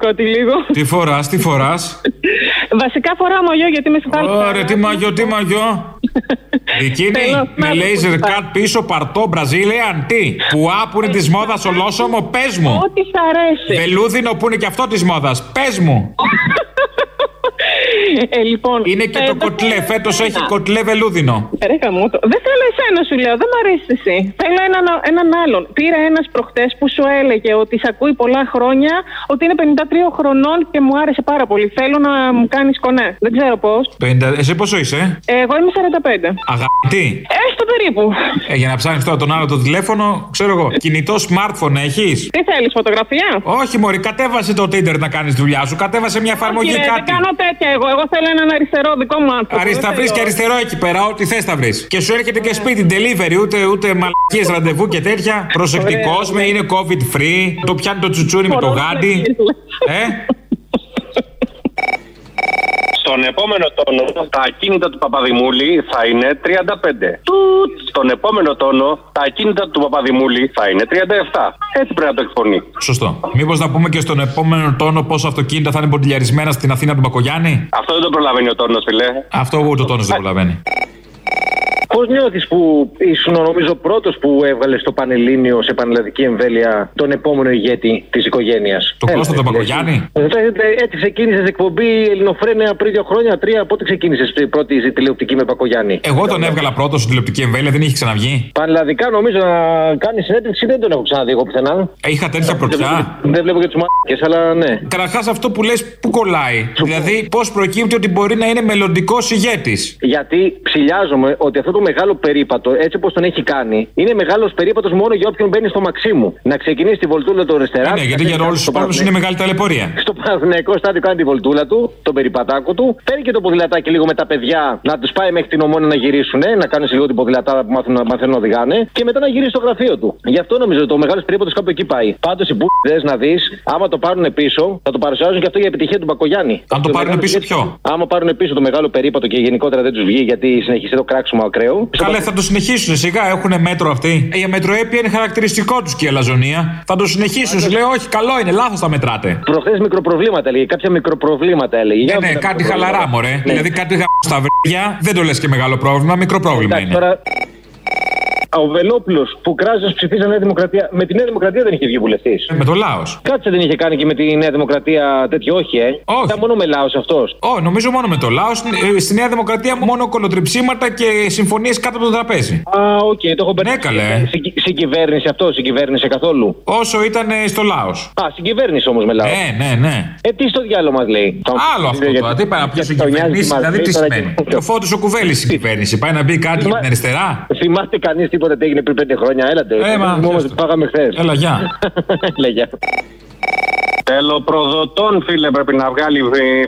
Κότι λίγο. Τι φοράς, τι φοράς; Βασικά φοράω μαγιό γιατί με συγχάλει. Ωραία, τι μαγιό, τι μαγιό; Μπικίνι Θέλω με να laser πω cut πίσω, παρτό, Brazilian, τι; Πουά που είναι της μόδας ολόσωμο, πες μου. Ό,τι σ' αρέσει. Βελούδινο που είναι και αυτό της μόδας, πες μου. Ε, λοιπόν, Είναι και το φέτος κοτλέ, είναι φέτος ένα. έχει κοτλέ βελούδινο. Ρε χαμούτο. Δεν θέλω εσένα, σου λέω. Δεν μ' αρέσει εσύ. Θέλω έναν, έναν άλλον. Πήρα ένας προχτές που σου έλεγε ότι σε ακούει πολλά χρόνια, ότι είναι 53 χρονών και μου άρεσε πάρα πολύ. Θέλω να μου κάνεις κονέ. Δεν ξέρω πώς. 50, εσύ πόσο είσαι, Εγώ είμαι 45. Αγαπητή. Έστω περίπου. Ε, για να ψάχνεις τώρα τον άλλο το τηλέφωνο, ξέρω εγώ. Κινητό smartphone έχεις; Τι θέλεις, φωτογραφία; Όχι, Μωρή, κατέβασε το Tinder να κάνεις δουλειά σου. Κατέβασε μια εφαρμογή Όχι, ρε, δεν κάτι. κάνω τέτοια εγώ. Εγώ θέλω έναν αριστερό δικό μου άνθρωπο. Αρι, θα Δεν βρεις θέλω. και αριστερό εκεί πέρα, ό,τι θες θα βρεις. Και σου έρχεται και σπίτι delivery, ούτε, ούτε μαλακίες ραντεβού και τέτοια. Προσεκτικός με, είναι COVID free. Το πιάνει το τσουτσούνι με το γάντι. Ε, Στον επόμενο τόνο τα ακίνητα του Παπαδημούλη θα είναι 35. Τουτ. Στον επόμενο τόνο τα ακίνητα του Παπαδημούλη θα είναι 37. Έτσι πρέπει να το εκφωνεί. σωστό. Μήπως να πούμε και στον επόμενο τόνο πόσα αυτοκίνητα θα είναι ποντιλιαρισμένα στην Αθήνα του Μπακογιάννη; Αυτό δεν το προλαβαίνει ο τόνος, φιλέ. Αυτό ούτε ο τόνος δεν προλαβαίνει. Πώ νιώθει που ήσουν, νομίζω, πρώτος που έβγαλε στο Πανελλήνιο σε πανελλαδική εμβέλεια τον επόμενο ηγέτη της οικογένειας. Το Κώστα τον Μπακογιάννη. Έτσι ξεκίνησε εκπομπή Ελληνοφρένια πριν δύο χρόνια, τρία. Πότε ξεκίνησες η πρώτη τηλεοπτική με Πακογιάννη. Εγώ τον έβγαλα πρώτος στην τηλεοπτική εμβέλεια, δεν είχε ξαναβγεί. Πανελλαδικά νομίζω να κάνει συνέντευξη δεν τον έχω ξαναδεί εγώ πουθενά. Είχα τέτοια πρωτιά. Δεν βλέπω και τους μάκε, αλλά ναι. Καταρχάς αυτό που λες, πού κολλάει; Δηλαδή, πώς προκύπτει ότι μπορεί να είναι μελλοντικός ηγέτης; Γιατί ψηλιάζομαι ότι αυτό το μεγάλο περίπατο, έτσι όπως τον έχει κάνει, είναι μεγάλος περίπατος μόνο για όποιον μπαίνει στο Μαξίμου. Να ξεκινήσει τη βολτούλα του Ρεστερά. Ναι, γιατί για όλους τους υπόλοιπου είναι μεγάλη ταλαιπωρία. Στο Παναθηναϊκό στάδιο κάνει τη βολτούλα του, τον περιπατάκο του. Παίρνει και το ποδηλατάκι λίγο με τα παιδιά να τους πάει μέχρι την ομόνια να γυρίσουν, να κάνουν σε λίγο την ποδηλατάρα που μάθουν, μαθαίνουν να οδηγάνε και μετά να γυρίσει στο γραφείο του. Γι' αυτό νομίζω ότι το μεγάλος περίπατος κάπου εκεί πάει. Πάντως οι μπουκδες να δεις, άμα το πάρουν πίσω, θα το παρουσιάζουν και αυτό για επιτυχία του Μπακογιάννη. Αν το πάρουν μεγάλο πίσω, ηγέτη- ποιο; Άμα πάρουν πίσω το μεγάλο περίπατο και γενικότερα δεν τους βγει γιατί συνεχιστεί το κράξιμο ακραίο. Καλέ, θα το συνεχίσουν σιγά, έχουν μέτρο αυτοί. Ε, Η αμετροέπεια είναι χαρακτηριστικό τους και η αλαζονία. Θα το συνεχίσουν, σου λέει, Όχι, καλό είναι, λάθος τα μετράτε. Προχθές μικροπροβλήματα έλεγε, κάποια μικροπροβλήματα έλεγε. Ναι, Για ναι, τα κάτι μικροπροβλήματα. χαλαρά, μωρέ. Ναι. Δηλαδή κάτι γα στα βρύδια, δεν το λες και μεγάλο πρόβλημα, μικρό πρόβλημα Εντάξει, είναι. Τώρα, ο Βελόπουλος που κράζεις ψηφίσαν Νέα Δημοκρατία. Με τη Νέα Δημοκρατία δεν είχε βγει βουλευτής. Με το λαό. Κάτσε δεν είχε κάνει και με τη Νέα Δημοκρατία τέτοιο, όχι, ε. Όχι. Ήταν μόνο με λαό αυτός. Όχι, νομίζω μόνο με το λαό. Στη Νέα Δημοκρατία μόνο κολοτριψίματα και συμφωνίες κάτω από το τραπέζι. Α, οκ, το έχω μπερδέψει. Ναι, καλέ. Συ- Συγκυβέρνηση αυτό, συγκυβέρνησε καθόλου. Όσο ήταν ε, στο λαό. Α, συγκυβέρνηση όμως με λαό. Ναι, ναι, ναι. Ε, τι στο διάολο μας λέει. Άλλο αυτό τώρα. Τι πάει να πει συγκυβερνήσει, δηλαδή τι σημαίνει. Και ο Φώτος ο Κουβέλης συγκυβέρνηση. Πάει να μπει κάτι για την αριστερά. Θυμάστε κανείς τίποτα τι έγινε πριν πέντε χρόνια, έλατε. Ε, μα, Όμως πες το. πάγαμε χθες. Έλα, γεια. Έλα, γεια. Τελοπροδοτών, φίλε, πρέπει να βγάλει ε,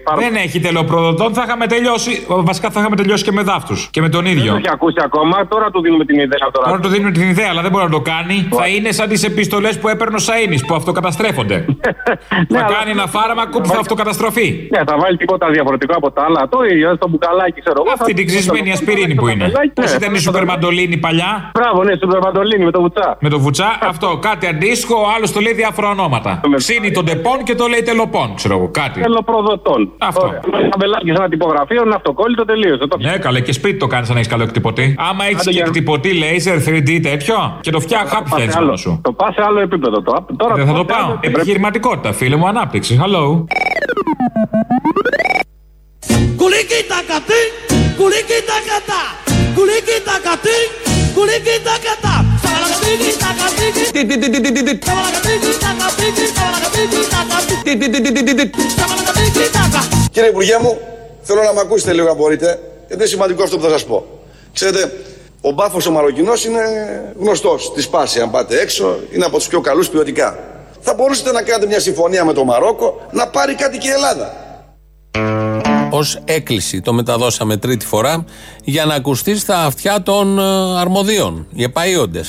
φάρμα. Δεν έχει τελοπροδοτών, θα είχαμε τελειώσει. Βασικά θα είχαμε τελειώσει και με δάφτους. Και με τον Δεν ίδιο. το έχει ακούσει ακόμα, τώρα του δίνουμε την ιδέα τώρα. Τώρα του δίνουμε την ιδέα, αλλά δεν μπορεί να το κάνει. Θα είναι σαν τις επιστολές που έπαιρνε ο Σαΐνης που αυτοκαταστρέφονται. θα κάνει ένα φάρμακο που θα αυτοκαταστροφεί. Ναι, θα βάλει τίποτα διαφορετικό από τα άλλα. Το ίδιο, στο μπουκαλάκι, ξέρω εγώ. Αυτή θα- την ξυσμένη ασπιρίνη που είναι. Πώς Ναι, ήταν η Σούπερ Μαντολίνη παλιά; Μπράβο, ναι, σούπερ μαντολίνη με το βουτσά. Με το βουτσά, αυτό κάτι αντίστοιχο, ο άλλο το λέει διάφορα ονόματα. Ξύνει τον τεπών τελοπών και το λέει τελοπών, ξέρω εγώ, κάτι. Τελοπροδοτών. Αυτό. Καβελάκι σε ένα τυπογραφείο, ένα αυτοκόλλητο τελείωσε. Το... Ναι, καλά, και σπίτι το κάνεις αν έχεις καλό εκτυπωτή. Άμα έχεις Άντε, και για- εκτυπωτή laser 3D τέτοιο και το φτιάχνεις, χάπι Πας σε φτιάχνει άλλο- μόνος σου. Το πα σε άλλο επίπεδο τώρα. τώρα Δεν θα το πας σε άλλο πάω. επίπεδο. Επιχειρηματικότητα, φίλε μου, ανάπτυξη. Hello. Κουλίκι τα κατή, κουλίκι τα κατά. Κουλίκι τα κατή, κουλίκι τα κατά. Σαβαλακατίκι τα κατίκι. Σαβαλακατίκι τα κατίκι, σαβαλακατίκι τα κατίκι. Σαβαλακατίκι τα κατίκι. Κύριε Υπουργέ μου, θέλω να με ακούσετε λίγο αν μπορείτε, γιατί είναι σημαντικό αυτό που θα σας πω. Ξέρετε, ο μπάφος ο Μαροκινός είναι γνωστός. Τη σπάση, αν πάτε έξω, είναι από τους πιο καλούς ποιοτικά. Θα μπορούσατε να κάνετε μια συμφωνία με το Μαρόκο να πάρει κάτι και η Ελλάδα. Ω έκκληση το μεταδώσαμε τρίτη φορά για να ακουστεί στα αυτιά των ε, αρμοδίων, οι επαείοντε.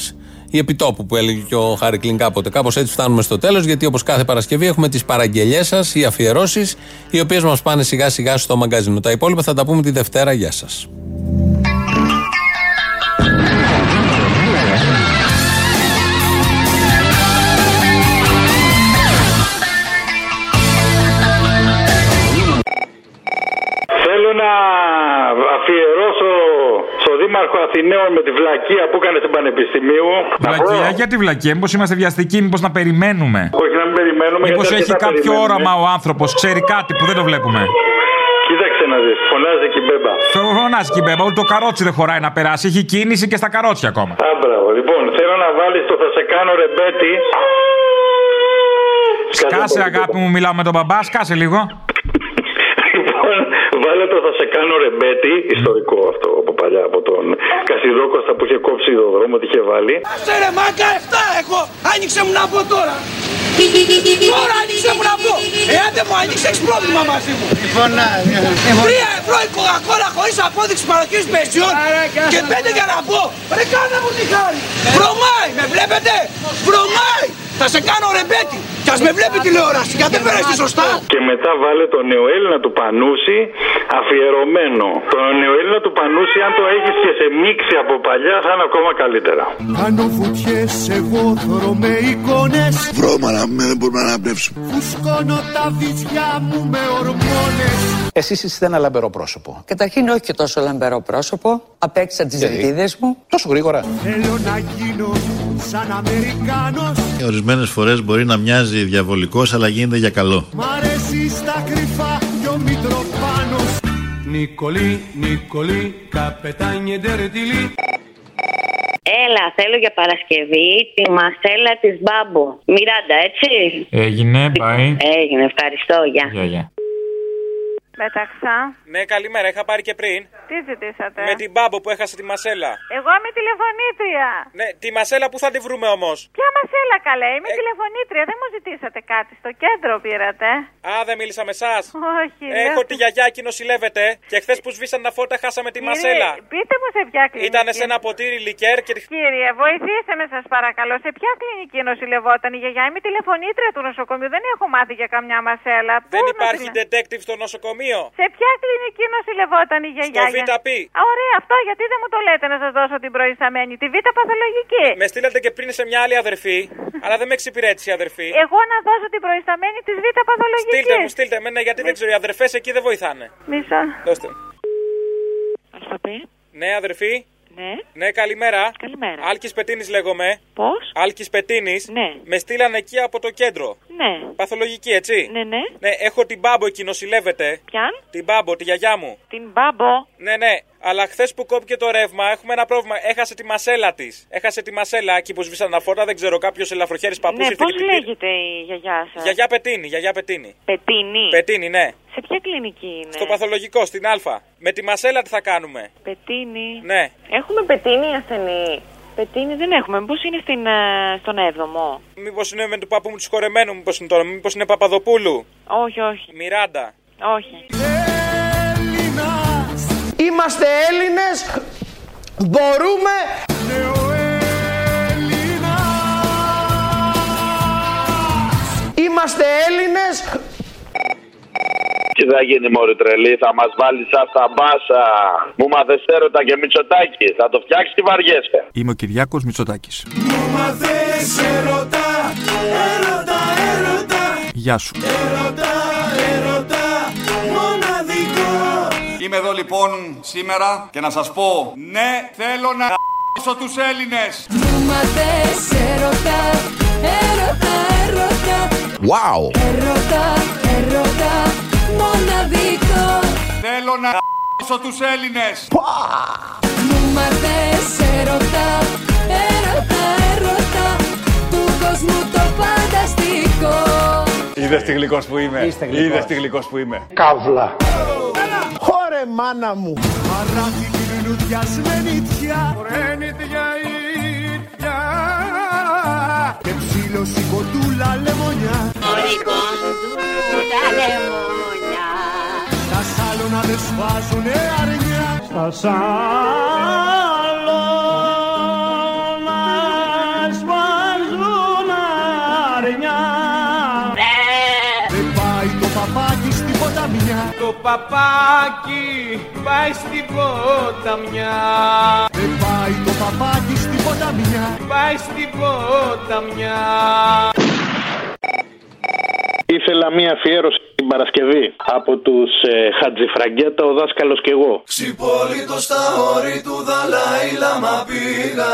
Η επιτόπου που έλεγε και ο Χάρη Κλίν κάποτε. Κάπως έτσι φτάνουμε στο τέλος, γιατί όπως κάθε Παρασκευή έχουμε τις παραγγελίε σας, οι αφιερώσεις, οι οποίες μας πάνε σιγά σιγά στο μαγκαζίνο. Τα υπόλοιπα θα τα πούμε τη Δευτέρα. Γεια σας. Να αφιερώσω στο Δήμαρχο Αθηναίων με τη βλακεία που έκανε στην Πανεπιστημίου. Βλακεία, γιατί βλακεία, μήπως είμαστε βιαστικοί, μήπως να περιμένουμε; Όχι να μην περιμένουμε. Μήπως γιατί έχει αρκετά κάποιο περιμένουμε. όραμα ο άνθρωπος, ξέρει κάτι που δεν το βλέπουμε; Κοίταξε να δεις, φωνάζει και η μπέμπα. Φωνάζει και η μπέμπα, ούτε το καρότσι δεν χωράει να περάσει. Έχει κίνηση και στα καρότσια ακόμα. Α, μπράβο. Λοιπόν, θέλω να βάλεις το θα σε κάνω ρεμπέτι. Σκάσε αγάπη μου, μιλάω με τον μπαμπά, σκάσε λίγο. Λοιπόν, βάλε το θα σε κάνω ρεμπέτι, ιστορικό αυτό από παλιά, από τον Κασιδόκοστα που είχε κόψει το δρόμο, τι είχε βάλει. Άσε ρε μάκα, 7 έχω. Άνοιξε μου να πω τώρα. Τώρα άνοιξε μου να πω. Εάν δεν μου άνοιξες, έχεις πρόβλημα μαζί μου. Τρία ευρώ η κοκακόλα χωρίς απόδειξη παροχής πεσιών και πέντε για να πω. Ρε κάνε μου τη χάρη. Βρωμάει, με βλέπετε. Βρωμάει. Θα σε κάνω ρεμπέτι. Κι ας με βλέπει τηλεόραση, γιατί δεν φέρεσαι σωστά. Και μετά βάλε το νεοέλληνα του Πανούση αφιερωμένο. Το νεοέλληνα του Πανούση, αν το έχεις και σε μίξη από παλιά, θα είναι ακόμα καλύτερα. Κάνω βουτιές, εγώ θωρώ με εικόνες Βρώμα να πούμε, δεν μπορούμε να αναπνεύσουμε. Φουσκώνω τα βυζιά μου με ορμόνες Εσείς είστε ένα λαμπερό πρόσωπο. Καταρχήν όχι και τόσο λαμπερό πρόσωπο. Απέξα τις Γιατί; ρητίδες μου. Τόσο γρήγορα. Θέλω να γίνω σαν Αμερικάνος Ορισμένες φορές μπορεί να μοιάζει διαβολικός, αλλά γίνεται για καλό. Μ' αρέσει στα κρυφά κι ο Μητροπάνος Νικολή, Νικολή, καπετάνιε ντερτιλή Έλα, θέλω για Παρασκευή τη μασέλα της Μπάμπου. Μιράντα, έτσι; Έγινε, bye. Έγινε, ευχαριστώ, γεια. Γεια, γεια. Πέταξα. Ναι, καλημέρα, είχα πάρει και πριν. Τι ζητήσατε; Με την μπάμπο που έχασε τη μασέλα. Εγώ είμαι τηλεφωνήτρια. Ναι, τη μασέλα που θα τη βρούμε όμως. Ποια μασέλα καλέ, Ε, είμαι τηλεφωνήτρια. Δεν μου ζητήσατε κάτι. Στο κέντρο πήρατε. Α, δεν μίλησα με εσάς. Όχι. Έχω λέω- τη γιαγιά εκεί νοσηλεύεται και χθες που σβήσαν τα φώτα χάσαμε τη Κύριε, μασέλα. Πείτε μου σε ποια κλινική. Ήταν σε ένα ποτήρι λικέρ και. Κύριε, βοηθήστε με σας παρακαλώ. Σε ποια κλινική νοσηλευόταν η γιαγιά; Είμαι τηλεφωνήτρια του νοσοκομείου. Δεν έχω μάθει για καμιά μασέλα. Δεν Πού υπάρχει νοσηλε- detective στο νοσοκομείο. Σε ποια κλινική νοσηλευόταν η γιαγιά. Στο ΒΠ. Α, Ωραία, αυτό γιατί δεν μου το λέτε να σας δώσω την προϊσταμένη. Τη β' παθολογική. Με στείλατε και πριν σε μια άλλη αδερφή, αλλά δεν με εξυπηρέτησε η αδερφή. Εγώ να δώσω την προϊσταμένη τη β' παθολογική. Στείλτε μου, στείλτε με, ναι, γιατί δεν ξέρω. Οι αδερφές εκεί δεν βοηθάνε. Μισό. Δώστε. Αλφαπέ. Ναι, αδερφή. Ναι. Ναι, καλημέρα. Καλημέρα. Άλκης Πετίνης λέγομαι. Πώς; Άλκης Πετίνης. Ναι. Με στείλανε εκεί από το κέντρο. Ναι. Παθολογική, έτσι; Ναι, ναι. Ναι, έχω την μπάμπο εκεί νοσηλεύεται. Ποιαν; Την μπάμπο, τη γιαγιά μου. Την μπάμπο. Ναι, ναι. Αλλά χθες που κόπηκε το ρεύμα έχουμε ένα πρόβλημα. Έχασε τη μασέλα της. Έχασε τη μασέλα εκεί που σβήσαν τα φώτα. Δεν ξέρω, κάποιος ελαφροχέρι παππούς Ναι, ήρθε πώς και την πήρε. λέγεται η γιαγιά σας; Γιαγιά Πετίνη, γιαγιά Πετίνη. Πετίνη. Πετίνη, ναι. Σε ποια κλινική είναι; Στο παθολογικό, στην Α. Με τη μασέλα τι θα κάνουμε; Πετίνη. Ναι. Έχουμε πετίνη ασθενή. Πετίνη δεν έχουμε. Μήπως είναι στην, ε, στον 7ο. Μήπως είναι με του παππού μου τους χορεμένου, μήπως είναι τώρα. Μήπως είναι Παπαδοπούλου; Όχι, όχι. Μιράντα. Όχι. Είμαστε Έλληνες, μπορούμε... Είμαστε Έλληνες, Τι θα γίνει μωρή τρελή, θα μας βάλεις σαν στα μπάσα. Μου μάθες έρωτα και μυτσοτάκι, θα το φτιάξεις τι βαριέσαι. Είμαι ο Κυριάκος Μητσοτάκης. Μα δεν σε ρωτά, έρωτα, έρωτα Γεια σου. Έρωτα, έρωτα, Είμαι εδώ λοιπόν σήμερα και να σας πω ναι θέλω να ***σω τους Έλληνες. Μου μαθες έρωτα, έρωτα, έρωτα Wow. Έρωτα, έρωτα, μοναδικό Θέλω να ***σω τους Έλληνες. Μου μαθες έρωτα, έρωτα, έρωτα Του κόσμου το φανταστικό Είδες τι γλυκός που είμαι. γλυκός. Είδες τι γλυκός που είμαι. Καύλα. Χωρε μάνα μου. Μαράκι την λουδιασμένη τιά Φορένιτια ίδια Και ψήλωση κοντούλα λεμονιά. τα λεμόνια Τα σάλωνα δεν σφάζουνε αρνιά. Στα σάλωνα παπάκι πάει στην ποταμιά. Δεν πάει το παπάκι στην ποταμιά. Πάει στην ποταμιά. Ήθελα μία αφιέρωση την Παρασκευή από τους ε, Χατζηφραγκέτα, ο δάσκαλος και εγώ. Ξυπόλυτος στα όρη του Δαλάη Λάμα πήγα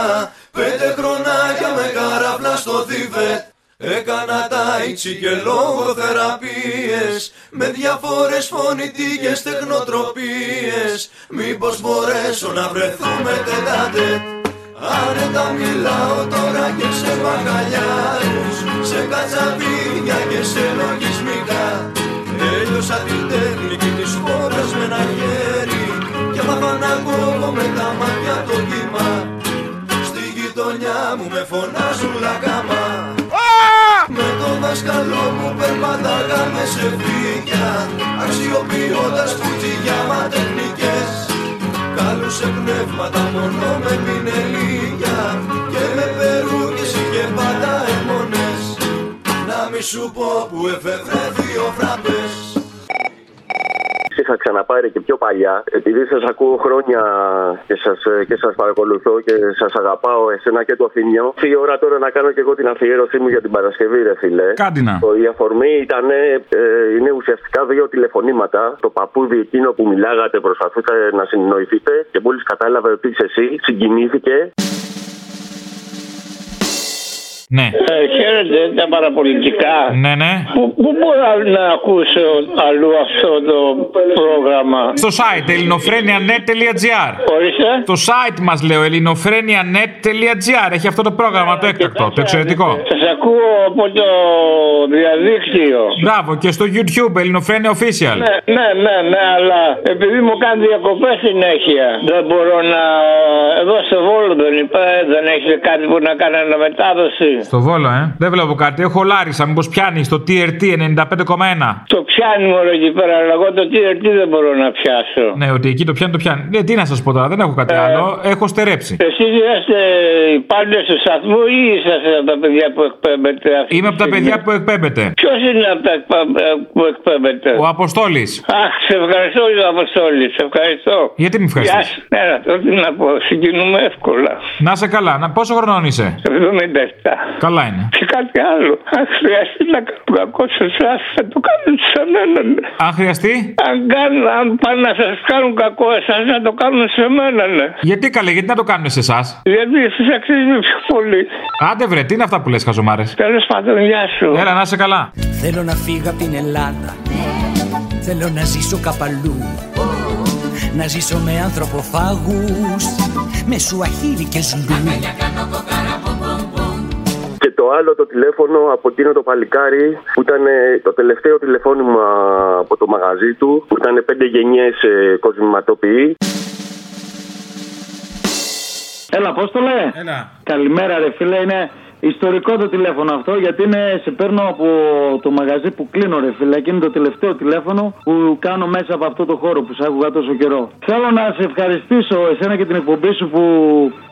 Πέντε χρονάκια με καράβλα στο Θιβέτ Έκανα τάιτσι και λογοθεραπείες Με διάφορες φωνητικές τεχνοτροπίες. Μήπως μπορέσω να βρεθούμε τετατέτ Άνετα μιλάω τώρα και σε μπαγκαλιάρους Σε κατσαβίδια και σε λογισμικά. Έλειωσα την τεχνική της χώρας με ένα χέρι Και μάθα να κόβω με τα μάτια το κύμα. Στη γειτονιά μου με φωνάζουν λακάμα μου περπατάγαμε σε φύγια Αξιοποιώντας κουτιγιάμα τεχνικές Κάλουσε πνεύματα μόνο με πινελίγια Και με περούκες είχε πάντα αιμονές Να μη σου πω που εφεύρε δύο φραπές Είχα ξαναπάρει και πιο παλιά, επειδή σας ακούω χρόνια και σας και σας παρακολουθώ και σας αγαπάω εσένα και το Αθηνιό. Ήρθε η ώρα τώρα να κάνω και εγώ την αφιέρωσή μου για την Παρασκευή, ρε φιλέ. Κάντινα. Το- Η αφορμή ήταν, ε, είναι ουσιαστικά δύο τηλεφωνήματα. Το παππούδι εκείνο που μιλάγατε, προσπαθούσατε να συνεννοηθείτε και μόλις κατάλαβε ότι είσαι εσύ, συγκινήθηκε. Ναι. Ε, χαίρετε τα παραπολιτικά. Ναι, ναι. Πού, πού μπορώ να ακούσω αλλού αυτό το πρόγραμμα; Στο site ελληνοφρένια.net.gr Ορίστε. Το site μας λέω ελληνοφρένια.net.gr Έχει αυτό το πρόγραμμα το έκτακτο, το εξαιρετικό. Σας ακούω από το διαδίκτυο. Μπράβο και στο YouTube ελληνοφρένια official. Ναι, ναι, ναι, ναι, αλλά επειδή μου κάνει διακοπές συνέχεια, δεν μπορώ να. Εδώ στο Βόλο δεν υπάρχει, δεν έχει κάτι που να κάνει αναμετάδοση. Στο Βόλο, ε. Δεν βλέπω κάτι. Έχω Λάρισα, μήπως πιάνει το TRT 95,1. Το πιάνει μόνο εκεί πέρα, αλλά εγώ το TRT δεν μπορώ να πιάσω. Ναι, ότι εκεί το πιάνει, το πιάνει. Ναι, τι να σας πω τώρα, δεν έχω κάτι άλλο. Έχω στερέψει. Εσείς είσαστε υπάλληλοι του σταθμού ή είσαστε από τα παιδιά που εκπέμπετε αυτή Είμαι από τα παιδιά που εκπέμπετε. Ποιος είναι από τα εκπα- ε, που εκπέμπετε. Ο Αποστόλης. Αχ, σε ευχαριστώ, ο Αποστόλης. Σε ευχαριστώ. Γιατί με ευχαριστείς; Γεια σου. Ναι, να το τι να πω. Συγκινούμε εύκολα. Να σε καλά. Να, πόσο χρονών είσαι; 77. Καλά είναι. Και κάτι άλλο. Αν χρειαστεί να κάνω κακό σε εσάς, θα το κάνουν σε μένα. ναι. Αν χρειαστεί; Αν, κάνουν, αν πάνε να σας κάνουν κακό εσάς, να το κάνουν σε μένα, ναι. Γιατί καλέ, γιατί να το κάνουν σε εσάς; Γιατί εσείς αξίζει πιο πολύ. Άντε βρε, τι είναι αυτά που λες, χαζομάρες; Τέλος πάντων, γεια σου. Έλα, να σε καλά. Θέλω να φύγω από την Ελλάδα Θέλω να ζήσω καπαλού Να ζήσω με ανθρωποφάγους Με σουαχίλι και ζουλού Και το άλλο το τηλέφωνο από εκείνο το παλικάρι που ήταν ε, το τελευταίο τηλεφώνημα από το μαγαζί του που ήταν πέντε γενιές ε, κοσμηματοποιοί. Έλα, πώ το λέει. Έλα. Καλημέρα, ρε φίλε. Είναι ιστορικό το τηλέφωνο αυτό γιατί είναι, σε παίρνω από το μαγαζί που κλείνω, ρε φίλε. Και είναι το τελευταίο τηλέφωνο που κάνω μέσα από αυτό το χώρο που σ' άκουγα τόσο καιρό. Θέλω να σε ευχαριστήσω εσένα και την εκπομπή σου που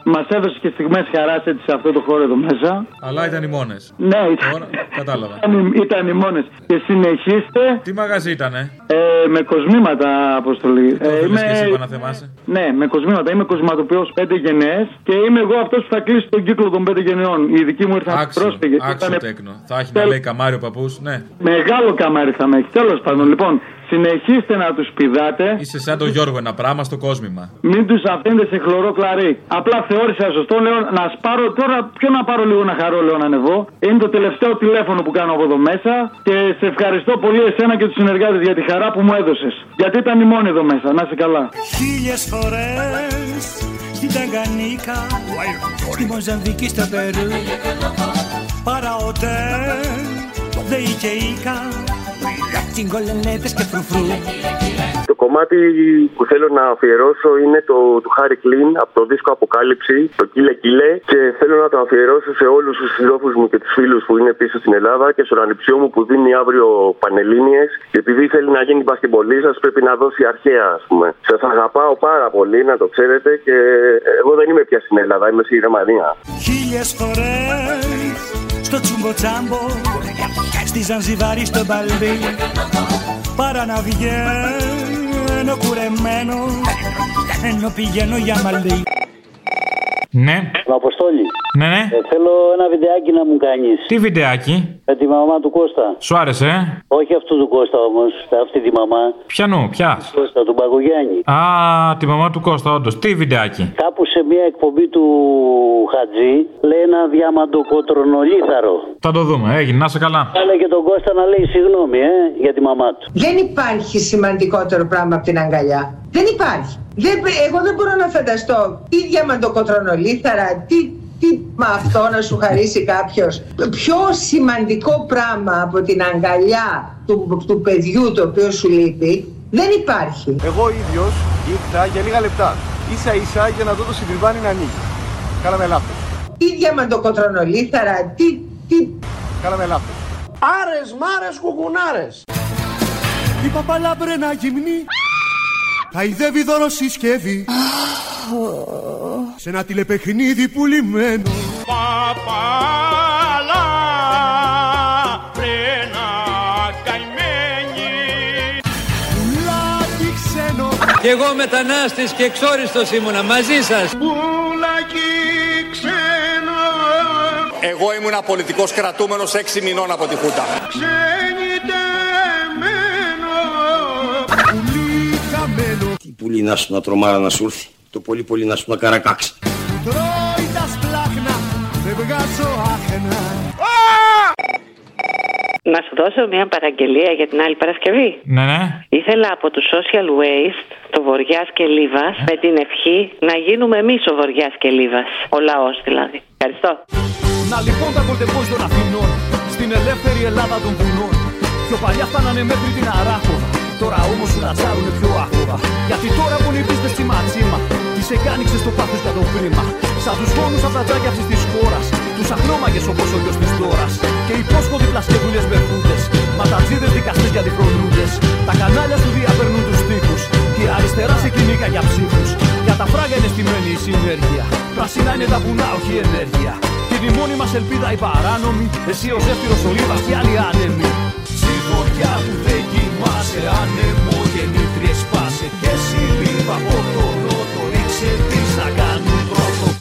Μας έδωσε και στιγμές χαράς έτσι σε αυτό το χώρο εδώ μέσα. Αλλά ήταν οι μόνες. Ναι, Τώρα κατάλαβα. ήταν, ήταν οι μόνες. Και συνεχίστε Τι μαγαζί ήτανε; ε, με κοσμήματα, αποστολή. Το θέλεις και εσύ είπα να θεμάσαι. Ναι, με κοσμήματα. Είμαι κοσματοποιός πέντε γενναίες και είμαι εγώ αυτός που θα κλείσει τον κύκλο των πέντε γενναιών. Οι δικοί μου ήρθαν Άξιο, πρόσφυγε. άξιο τέκνο. Θα έχει να λέει καμάριο παππούς. Ναι. Μεγάλο καμάρι θα με έχει. Τέλος πάντων, λοιπόν, συνεχίστε να τους πηδάτε. Είσαι σαν τον Γιώργο ένα πράγμα στο κόσμημα. Μην τους αφήνετε σε χλωρό κλαρί. Απλά θεώρησα σωστό, λέω να σπάρω τώρα. Ποιο να πάρω λίγο να χαρώ, λέω να ανεβώ. Είναι το τελευταίο τηλέφωνο που κάνω από εδώ μέσα. Και σε ευχαριστώ πολύ εσένα και τους συνεργάτες για τη χαρά που μου έδωσες. Γιατί ήταν η μόνη εδώ μέσα. Να είσαι καλά. Χίλιες φορές στην Ταγκανίκα Στη Μοζαμβική στο Περού Παραοτέ Δεν είχε οίκα Τσιγκολελέτες και φρουφρού Το κομμάτι που θέλω να αφιερώσω είναι το του Χάρη Κλίν από το δίσκο Αποκάλυψη, το Κίλε Κίλε. Και θέλω να το αφιερώσω σε όλους τους συντρόφους μου και τους φίλους που είναι πίσω στην Ελλάδα και στον ανιψιό μου που δίνει αύριο πανελίνε. Και επειδή θέλει να γίνει μπασκεμπολή, σας πρέπει να δώσει αρχαία, ας πούμε. Σας αγαπάω πάρα πολύ, να το ξέρετε. Και εγώ δεν είμαι πια στην Ελλάδα, είμαι στη Γερμανία. Χίλιες φορές στο τσουμποτσάμπο Στη Ζανζιβάρη στο μπαλμπί Παρά να βγαίνω κουρεμένο Ενώ πηγαίνω για μαλλί Ναι. Αποστόλη. Ναι, ναι. Ε, θέλω ένα βιντεάκι να μου κάνεις. Τι βιντεάκι; Με τη μαμά του Κώστα. Σου άρεσε, ε; Όχι αυτού του Κώστα όμως, αυτή τη μαμά. Πιανού, ποια; Κώστα, του Μπαγκογιάννη. Α, τη μαμά του Κώστα, όντως. Τι βιντεάκι; Κάπου σε μια εκπομπή του Χατζή λέει ένα διαμαντοκοτρονολίθαρο. Θα το δούμε, έγινε, να σε καλά. Κάλε και τον Κώστα να λέει συγγνώμη, ε, για τη μαμά του. Δεν υπάρχει σημαντικότερο πράγμα από την αγκαλιά. Δεν υπάρχει. Δεν, εγώ δεν μπορώ να φανταστώ τι διαμαντοκοτρονολίθαρα, τι, τι με αυτό να σου χαρίσει κάποιος. Πιο σημαντικό πράγμα από την αγκαλιά του, του παιδιού το οποίο σου λείπει δεν υπάρχει. Εγώ ίδιος ήρθα για λίγα λεπτά. σα ίσα για να δω το συντριβάνι να ανοίγει. Κάναμε λάθος. Τι διαμαντοκοτρονολίθαρα, τι, τι... Κάναμε λάθος. Άρες, μάρες, κουκουνάρες. Η παπαλάμπρενα γυμνή Χαϊδεύει δώρο συσκευή. Σε ένα τηλεπαιχνίδι πουλημένο Παπαλάμπρενα καημένη. Πουλάκι ξένο. Κι εγώ μετανάστης και εξόριστος ήμουνα μαζί σας. Πουλάκι ξένο. Εγώ ήμουν πολιτικός κρατούμενος 6 μηνών από τη Χούτα. Ξενιτεμένο χαμένο Τι πουλί να σου να τρομάρα να σου έρθει. Το πολύ πολύ να σου να καρακάξει. Τρώει τα σπλάχνα Δεν βγάζω άχνα Να σου δώσω μια παραγγελία για την άλλη Παρασκευή. Ναι, ναι. Ήθελα από τους Social Waste, το Βοριάς και Λίβας, με την ευχή να γίνουμε εμείς ο Βοριάς και Λίβας. Ο λαός δηλαδή. Ευχαριστώ. Να λοιπόν τα κολτεπός των Αθηνών Στην ελεύθερη Ελλάδα των βουνών Πιο παλιά φτάνανε μέχρι την Αράχοβα Τώρα όμως σου λατσάρουνε πιο άχοβα Γιατί τώρα που νυπήστε στη ματσίμα Τις σε κάνοιξε στο πάθος για το χρήμα. Σαν τους φόνους από τα τζάκια αυτής της χώρας Τους αχνόμαγες όπως ο γιος της τόρας Και υπόσχοδοι πλασκεδούλες μπερδούντες Ματατζίδες δικαστές για διχρονούντες Τα κανάλια σου διαπερνούν τους τείχους Και η αριστερά σε κυνήγα για ψήφους. Για τα φράγκα είναι στημένη η συνέργεια Πράσινα είναι τα βουνά όχι η ενέργεια. Και η μόνη μας ελπίδα η παράνομη Εσύ ο ζεύτηρος ολίβας και άλλοι άνεμοι Στη βοριά που δεν κοιμάσαι άνεμο Γεννήτριες πάσε και εσύ λίβα από το νότο Ρίξε τις να κάνουν πρώτο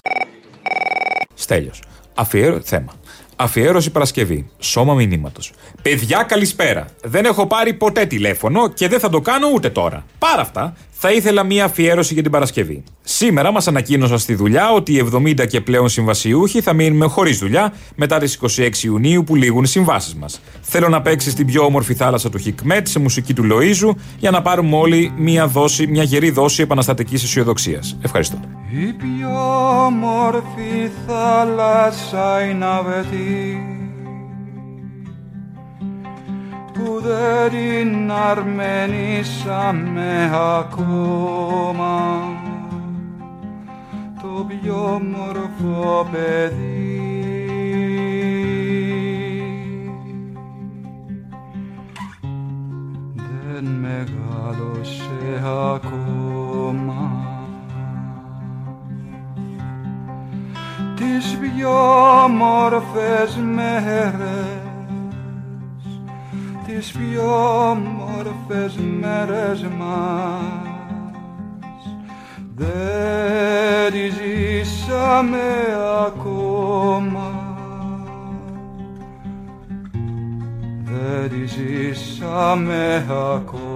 Στέλιος. Αφιέρω... Θέμα. Αφιέρωση Παρασκευή. Σώμα μηνύματος. Παιδιά, καλησπέρα. Δεν έχω πάρει ποτέ τηλέφωνο και δεν θα το κάνω ούτε τώρα. Πάρα αυτά, θα ήθελα μία αφιέρωση για την Παρασκευή. Σήμερα μας ανακοίνωσαν στη δουλειά ότι οι 70 και πλέον συμβασιούχοι θα μείνουμε χωρίς δουλειά μετά τις 26 Ιουνίου που λήγουν οι συμβάσεις μας. Θέλω να παίξει στην πιο όμορφη θάλασσα του Χικμέτ σε μουσική του Λοίζου για να πάρουμε όλοι μία, δόση, μια γερή δόση επαναστατικής αισιοδοξίας. Ευχαριστώ. Η πιο όμορφη θάλασσα είναι που δεν την αρμενήσαμε ακόμα. Το πιο όμορφο παιδί. Δεν μεγάλωσε ακόμα. Τις πιο μόρφες μέρες τις πιο μόρφες μέρες μας. Δεν τις ζήσαμε ακόμα. Δεν τις ζήσαμε ακόμα